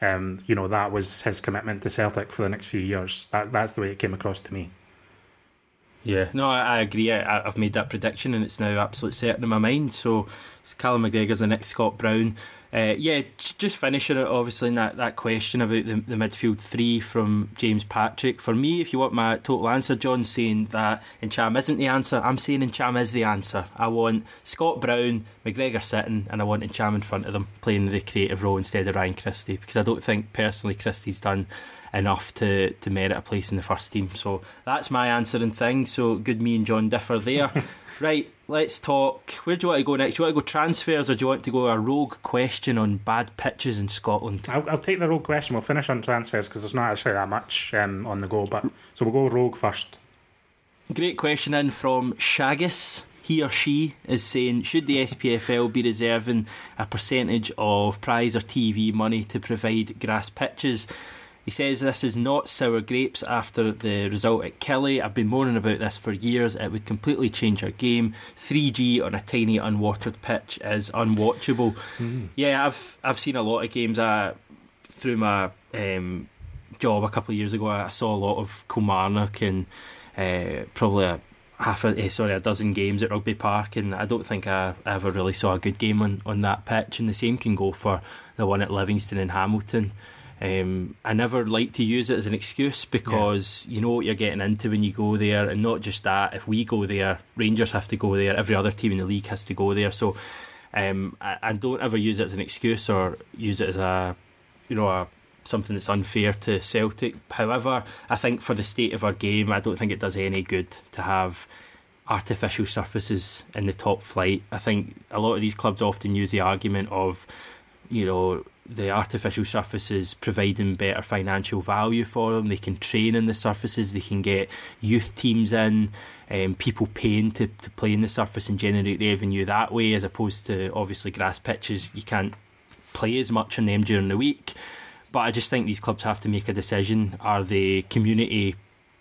um, you know, that was his commitment to Celtic for the next few years. That, that's the way it came across to me. Yeah, no, I, I agree. I, have made that prediction and it's now absolutely certain in my mind. So, Callum McGregor's the next Scott Brown. Uh, yeah, just finishing it obviously in that, that question about the, the midfield three from James Patrick. For me, if you want my total answer, John's saying that Ntcham isn't the answer. I'm saying Ntcham is the answer. I want Scott Brown, McGregor sitting, and I want Ntcham in front of them playing the creative role instead of Ryan Christie because I don't think personally Christie's done enough to, to merit a place in the first team. So that's my answer and thing. So good me and John differ there. Right, let's talk. Where do you want to go next? Do you want to go transfers or do you want to go a rogue question on bad pitches in Scotland? I'll, I'll take the rogue question. We'll finish on transfers because there's not actually that much um, on the go. But So we'll go rogue first. Great question in from Shaggis. He or she is saying, should the SPFL be reserving a percentage of prize or TV money to provide grass pitches? He says this is not sour grapes after the result at Killie. I've been moaning about this for years. It would completely change our game. 3G on a tiny unwatered pitch is unwatchable. Mm. Yeah, I've I've seen a lot of games. Through my um, job a couple of years ago, I saw a lot of Kilmarnock and uh, probably a half a eh, sorry a dozen games at Rugby Park, and I don't think I ever really saw a good game on, on that pitch. And the same can go for the one at Livingston and Hamilton. Um, I never like to use it as an excuse because yeah. you know what you're getting into when you go there, and not just that. If we go there, Rangers have to go there. Every other team in the league has to go there. So um, I, I, don't ever use it as an excuse or use it as a you know a something that's unfair to Celtic. However, I think for the state of our game, I don't think it does any good to have artificial surfaces in the top flight. I think a lot of these clubs often use the argument of you know the artificial surfaces providing better financial value for them. They can train in the surfaces, they can get youth teams in, um, people paying to, to play in the surface and generate revenue that way, as opposed to obviously grass pitches. You can't play as much on them during the week. But I just think these clubs have to make a decision. Are they community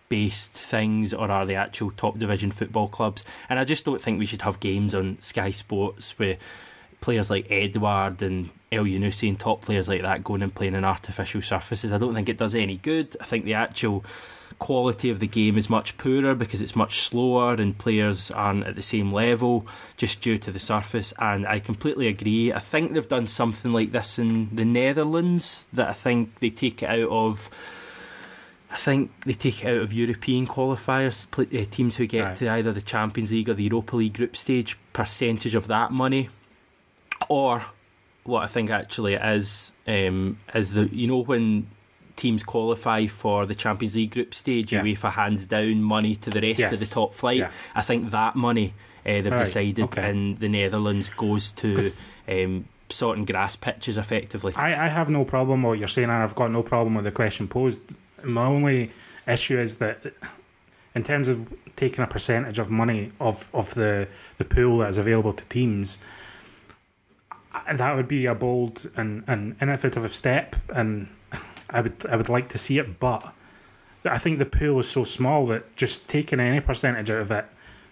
based things or are they actual top division football clubs? And I just don't think we should have games on Sky Sports where players like Edouard and Elyounoussi and top players like that going and playing in artificial surfaces. I don't think it does any good. I think the actual quality of the game is much poorer because it's much slower and players aren't at the same level just due to the surface. And I completely agree. I think they've done something like this in the Netherlands that I think they take it out of. I think they take it out of European qualifiers, uh, teams who get right. to either the Champions League or the Europa League group stage, percentage of that money or what I think actually it is um, is the you know when teams qualify for the Champions League group stage, yeah. UEFA hands down money to the rest yes. of the top flight. Yeah. I think that money uh, they've right. decided okay. in the Netherlands goes to um, sorting grass pitches effectively. I, I have no problem with what you're saying, and I've got no problem with the question posed. My only issue is that in terms of taking a percentage of money of, of the, the pool that is available to teams, that would be a bold and, and innovative step, and I would I would like to see it. But I think the pool is so small that just taking any percentage out of it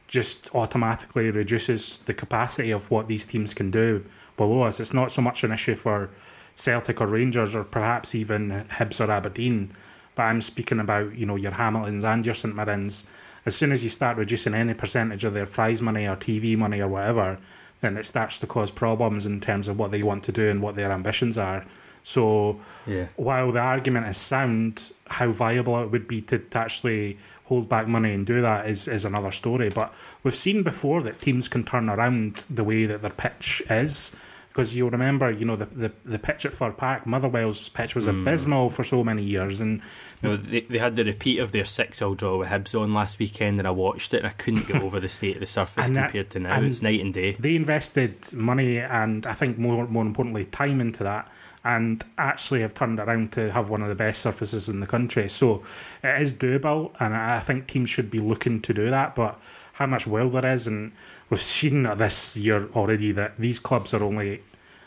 just automatically reduces the capacity of what these teams can do below us. It's not so much an issue for Celtic or Rangers or perhaps even Hibs or Aberdeen. But I'm speaking about you know your Hamiltons and your St Mirrens. As soon as you start reducing any percentage of their prize money or TV money or whatever, then it starts to cause problems in terms of what they want to do and what their ambitions are. So Yeah. while the argument is sound, how viable it would be to, to actually hold back money and do that is, is another story. But we've seen before that teams can turn around the way that their pitch is. Because you'll remember, you know, the, the, the pitch at Fir Park, Motherwell's pitch was hmm. abysmal for so many years. And You know, they, they had the repeat of their 6 0 draw with Hibs on last weekend, and I watched it and I couldn't get over the state of the surface And that- compared to now. it's night and day. they invested money and I think more more importantly time into that and actually have turned around to have one of the best surfaces in the country. So it is doable and I think teams should be looking to do that. But how much will there is and we've seen this year already that these clubs are only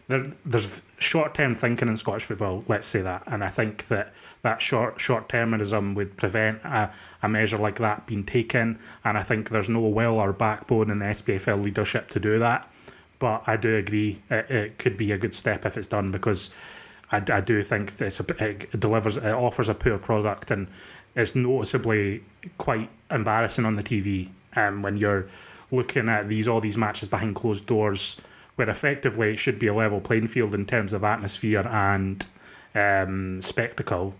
there, there's short term thinking in Scottish football, let's say that, and I think that that short short termism would prevent a, a measure like that being taken, and I think there's no will or backbone in the SPFL leadership to do that. But I do agree it, it could be a good step if it's done because I, I do think it delivers it offers a poor product and it's noticeably quite embarrassing on the TV um, when you're looking at these all these matches behind closed doors where effectively it should be a level playing field in terms of atmosphere and um, spectacle.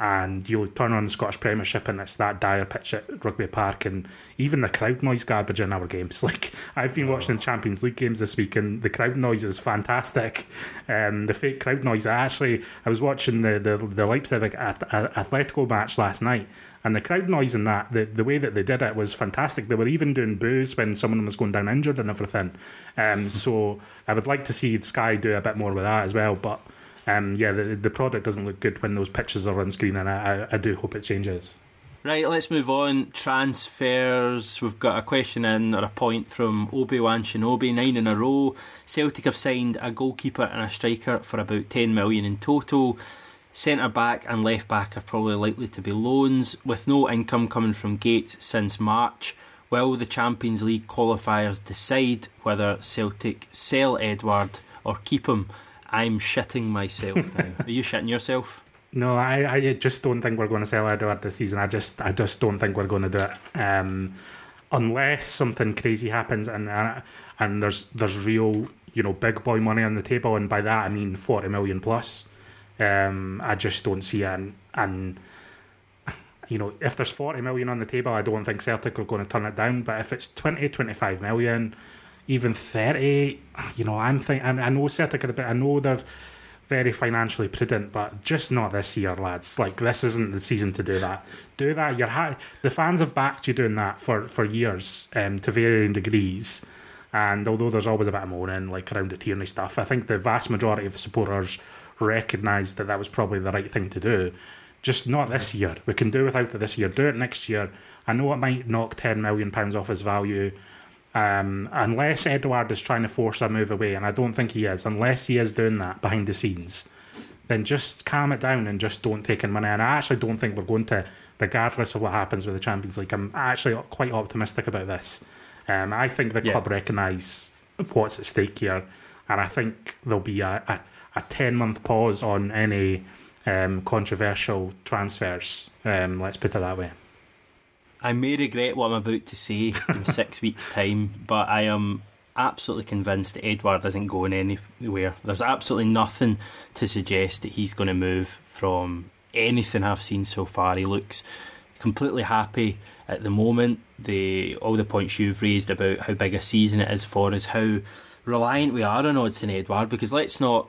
And you'll turn on the Scottish Premiership and it's that dire pitch at Rugby Park and even the crowd noise garbage in our games. Like I've been watching Champions League games this week and the crowd noise is fantastic. Um, the fake crowd noise. I actually I was watching the the, the Leipzig at, at Atletico match last night and the crowd noise in that, the, the way that they did it was fantastic. They were even doing boos when someone was going down injured and everything. Um, so I would like to see Sky do a bit more with that as well. But um, yeah, the, the product doesn't look good when those pictures are on screen, and I, I, I do hope it changes. Right, let's move on. Transfers. We've got a question in or a point from Obi Wan Shinobi, nine in a row. Celtic have signed a goalkeeper and a striker for about 10 million in total. Centre back and left back are probably likely to be loans, with no income coming from Gates since March. Will the Champions League qualifiers decide whether Celtic sell Edouard or keep him? I'm shitting myself now. Are you shitting yourself? No, I, I just don't think we're going to sell Edouard this season. I just I just don't think we're going to do it um, unless something crazy happens and uh, and there's there's real you know big boy money on the table, and by that I mean forty million plus. Um, I just don't see an and, you know if there's forty million on the table, I don't think Celtic are going to turn it down. But if it's 20, 25 million, even thirty, you know, I'm think I know Celtic are a bit. I know they're very financially prudent, but just not this year, lads. Like this isn't the season to do that. Do that. You're ha- the fans have backed you doing that for for years, um, to varying degrees. And although there's always a bit of moaning, like around the Tierney stuff, I think the vast majority of the supporters recognised that that was probably the right thing to do. Just not this year. We can do without it this year. Do it next year. I know it might knock ten million pounds off his value. Um, unless Edouard is trying to force a move away, and I don't think he is, unless he is doing that behind the scenes, then just calm it down and just don't take in money. And I actually don't think we're going to, regardless of what happens with the Champions League, I'm actually quite optimistic about this. Um, I think the Yeah. club recognise what's at stake here, and I think there'll be a, a, a 10 month pause on any um, controversial transfers. Um, let's put it that way. I may regret what I'm about to say in six weeks' time, but I am absolutely convinced that Edouard isn't going anywhere. There's absolutely nothing to suggest that he's going to move from anything I've seen so far. He looks completely happy at the moment. The all the points you've raised about how big a season it is for us, how reliant we are on Odsonne Edouard, because let's not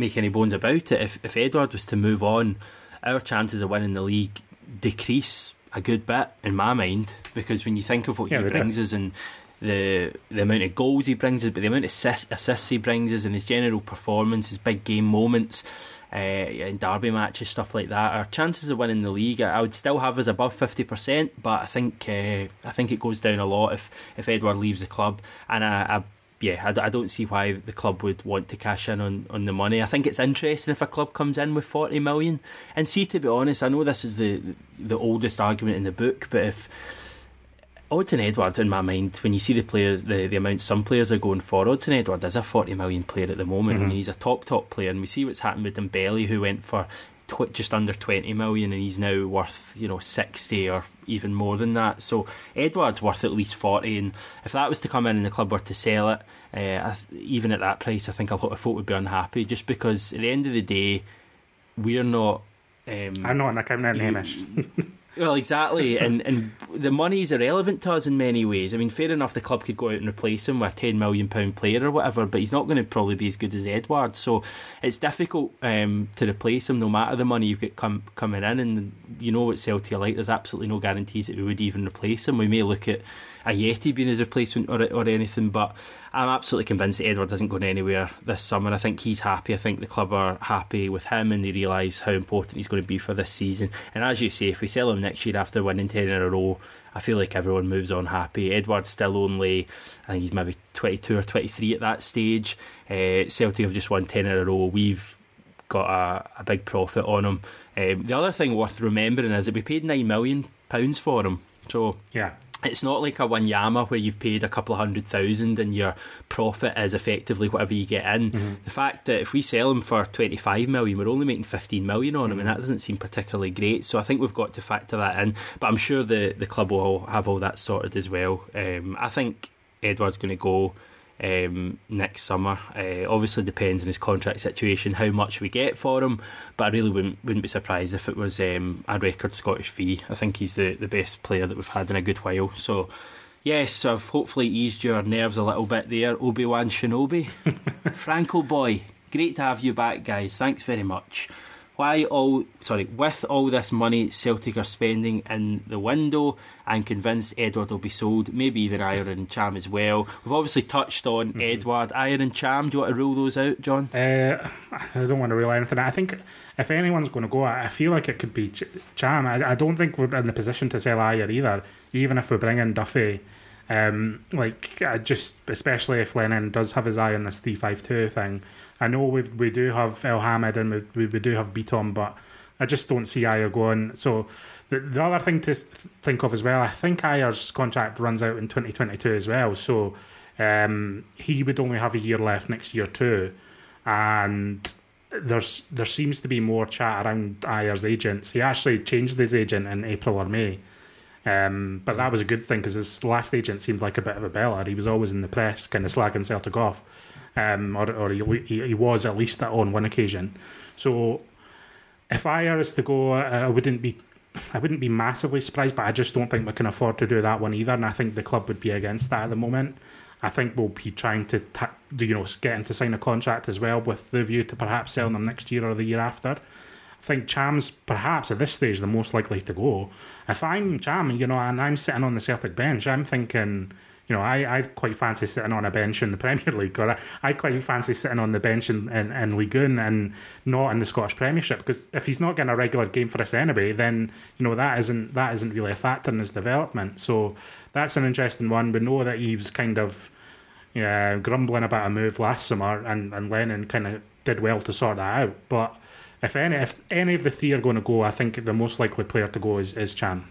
make any bones about it. If if Edouard was to move on, our chances of winning the league decrease a good bit in my mind because when you think of what Yeah, he brings us and the the amount of goals he brings us, but the amount of assist, assists he brings us and his general performance, his big game moments, uh, in derby matches, stuff like that, our chances of winning the league, I I would still have us above fifty percent, but I think uh, I think it goes down a lot if if Edouard leaves the club, and I. I yeah, I don't see why the club would want to cash in on, on the money. I think it's interesting if a club comes in with 40 million. And see, to be honest, I know this is the the oldest argument in the book, but if Odsonne Edouard, in my mind, when you see the players, the, the amount some players are going for, Odsonne Edouard is a 40 million player at the moment. Mm-hmm. I mean, he's a top, top player, and we see what's happened with Dembele, who went for tw- just under 20 million, and he's now worth, you know, 60 or even more than that. So Edouard's worth at least 40, and if that was to come in and the club were to sell it, uh, even at that price, I think a lot of folk would be unhappy, just because at the end of the day, we're not. Um, I'm not an accountant, Hamish. Well, exactly, and and the money is irrelevant to us in many ways. I mean, fair enough, the club could go out and replace him with a ten million pound player or whatever, but he's not going to probably be as good as Edouard. So it's difficult um, to replace him, no matter the money you've got com- coming in. And you know what Celtic are like. There's absolutely no guarantees that we would even replace him. We may look at Ajeti being his replacement or or anything, but I'm absolutely convinced that Edouard isn't going anywhere this summer. I think he's happy. I think the club are happy with him, and they realise how important he's going to be for this season. And as you say, if we sell him next year after winning ten in a row, I feel like everyone moves on happy. Edouard's still only, I think he's maybe 22 or 23 at that stage. Uh, Celtic have just won 10 in a row. We've got a, a big profit on him. Um, the other thing worth remembering is that we paid £9 million for him. So yeah it's not like a Wanyama where you've paid a couple of hundred thousand and your profit is effectively whatever you get in. Mm-hmm. The fact that if we sell him for 25 million, we're only making 15 million on him, mm-hmm. and that doesn't seem particularly great. So I think we've got to factor that in. But I'm sure the, the club will have all that sorted as well. Um, I think Edouard's going to go um, next summer. Uh, obviously, depends on his contract situation, how much we get for him. But I really wouldn't wouldn't be surprised if it was um, a record Scottish fee. I think he's the, the best player that we've had in a good while. So. Yes, I've hopefully eased your nerves a little bit there, Obi Wan Shinobi. Franco boy, great to have you back, guys. Thanks very much why all sorry with all this money Celtic are spending in the window, I'm convinced Edouard will be sold. Maybe even Ajer and Cham as well. We've obviously touched on mm-hmm. Edouard, Ajer and Cham. Do you want to rule those out, John? Uh, I don't want to rule anything. I think if anyone's going to go, I feel like it could be Ch- Cham. I, I, don't think we're in the position to sell Ajer either. Even if we bring in Duffy. Um, like just especially if Lennon does have his eye on this three five two thing, I know we we do have Elhamed and we, we do have Bitton, but I just don't see Ajer going. So the, the other thing to think of as well, I think Ajer's contract runs out in 2022 as well. So um, he would only have a year left next year too, and there's there seems to be more chat around Ajer's agents. He actually changed his agent in April or May. Um, but that was a good thing because his last agent seemed like a bit of a beller. He was always in the press, kind of slagging Celtic off um, or, or he, he was at least on one occasion. So if I was to go, uh, I wouldn't be. I wouldn't be massively surprised, but I just don't think we can afford to do that one either, and I think the club would be against that at the moment. I think we'll be trying to, ta- you know, get him to sign a contract as well with the view to perhaps selling them next year or the year after. I think Cham's perhaps at this stage the most likely to go. If I'm Cham, you know, and I'm sitting on the Celtic bench, I'm thinking you know, I, I quite fancy sitting on a bench in the Premier League, or I, I quite fancy sitting on the bench in, in, in League One and not in the Scottish Premiership because if he's not getting a regular game for us anyway, then you know that isn't that isn't really a factor in his development. So that's an interesting one. We know that he was kind of yeah, grumbling about a move last summer, and, and Lennon kind of did well to sort that out. But if any if any of the three are going to go, I think the most likely player to go is, is Cham.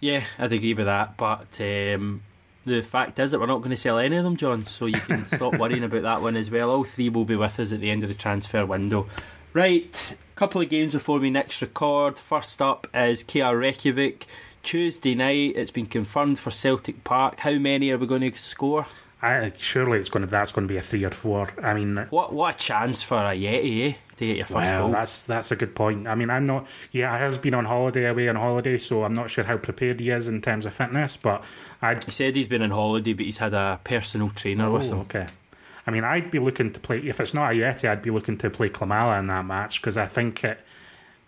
Yeah, I'd agree with that. But um, the fact is that we're not going to sell any of them, John. So you can stop worrying about that one as well. All three will be with us at the end of the transfer window. Right, a couple of games before we next record. First up is KR Reykjavik. Tuesday night, it's been confirmed for Celtic Park. How many are we going to score? I, surely it's going to that's going to be a three or four. I mean, what what a chance for Ajeti, eh? To get your first well, goal. That's that's a good point. I mean, I'm not. Yeah, he has been on holiday away on holiday, so I'm not sure how prepared he is in terms of fitness. But I'd, he said he's been on holiday, but he's had a personal trainer oh, with him. Okay. I mean, I'd be looking to play if it's not Ajeti, I'd be looking to play Klimala in that match because I think it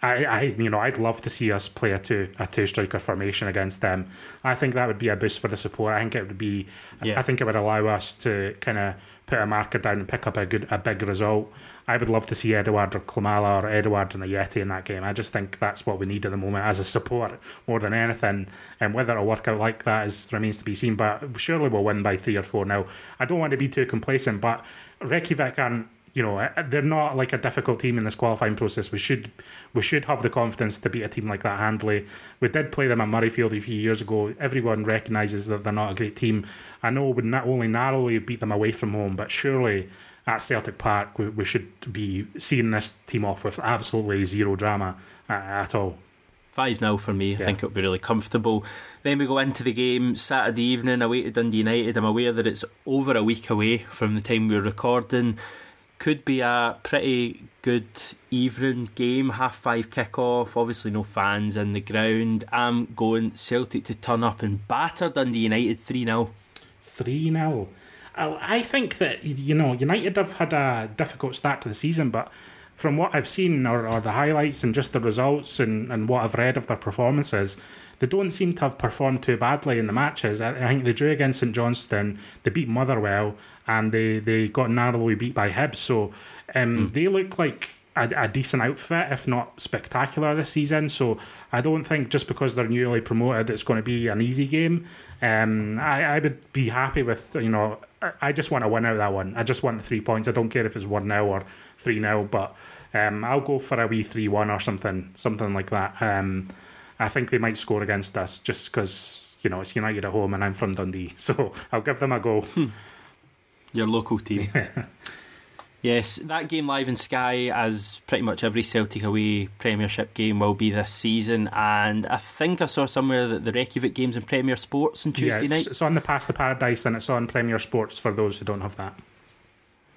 I, I, you know, I'd love to see us play a two a two striker formation against them. I think that would be a boost for the support. I think it would be. Yeah. I think it would allow us to kind of put a marker down and pick up a good a big result. I would love to see Edouard or Klimala or Edouard and Ajeti in that game. I just think that's what we need at the moment as a support more than anything. And whether it'll work out like that is remains to be seen. But surely we'll win by three or four now. I don't want to be too complacent, but Reykjavik aren't you know eh, they're not like a difficult team in this qualifying process. We should we should have the confidence to beat a team like that handily. We did play them at Murrayfield a few years ago. Everyone recognises that they're not a great team. I know we not only narrowly beat them away from home, but surely at Celtic Park we, we should be seeing this team off with absolutely zero drama uh, at all. 5 0 for me. I think it'll be really comfortable. Then we go into the game Saturday evening away to Dundee United. I'm aware that it's over a week away from the time we're recording. Could be a pretty good evening game, half five kick-off. Obviously, no fans in the ground. I'm going Celtic to turn up and batter Dundee United 3 0. 3 0. I think that, you know, United have had a difficult start to the season, but from what I've seen or, or the highlights and just the results and, and what I've read of their performances, they don't seem to have performed too badly in the matches. I, I think they drew against St Johnstone, they beat Motherwell, and they, they got narrowly beat by Hibs. So um, mm. they look like a, a, decent outfit, if not spectacular, this season. So I don't think just because they're newly promoted, it's going to be an easy game. Um, I, I would be happy with, you know, I just want to win out that one. I just want the three points. I don't care if it's 1 0 or 3 0, but um, I'll go for a wee 3 1 or something, something like that. Um, I think they might score against us just because, you know, it's United at home and I'm from Dundee. So I'll give them a go. Your local team. Yes, that game live in Sky, as pretty much every Celtic away Premiership game will be this season. And I think I saw somewhere that the Reykjavik games in Premier Sports on Tuesday yeah, it's, night. It's on the Pass the Paradise and it's on Premier Sports for those who don't have that.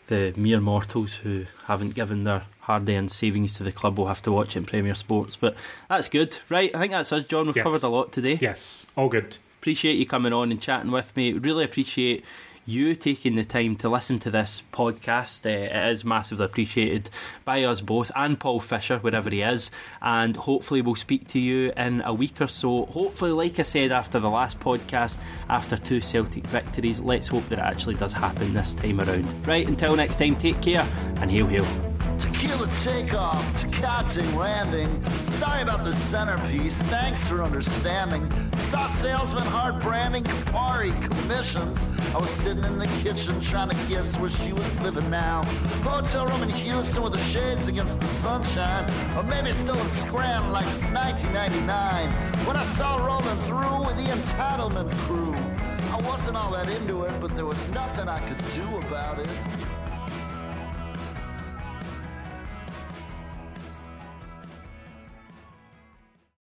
The mere mortals who haven't given their hard earned savings to the club will have to watch it in Premier Sports. But that's good. Right, I think that's us, John. We've yes. covered a lot today. Yes, all good. Appreciate you coming on and chatting with me. Really appreciate you taking the time to listen to this podcast. Uh, it is massively appreciated by us both and Paul Fisher, wherever he is. And hopefully, we'll speak to you in a week or so. Hopefully, like I said after the last podcast, after two Celtic victories, let's hope that it actually does happen this time around. Right, until next time, take care and hail, hail. Tequila takeoff Katzing landing. Sorry about the centerpiece, thanks for understanding. Saw salesman hard branding, Campari commissions. I was sitting in the kitchen trying to guess where she was living now. Hotel room in Houston with the shades against the sunshine. Or maybe still in Scranton like it's 1999. When I saw rolling through with the entitlement crew. I wasn't all that into it, but there was nothing I could do about it.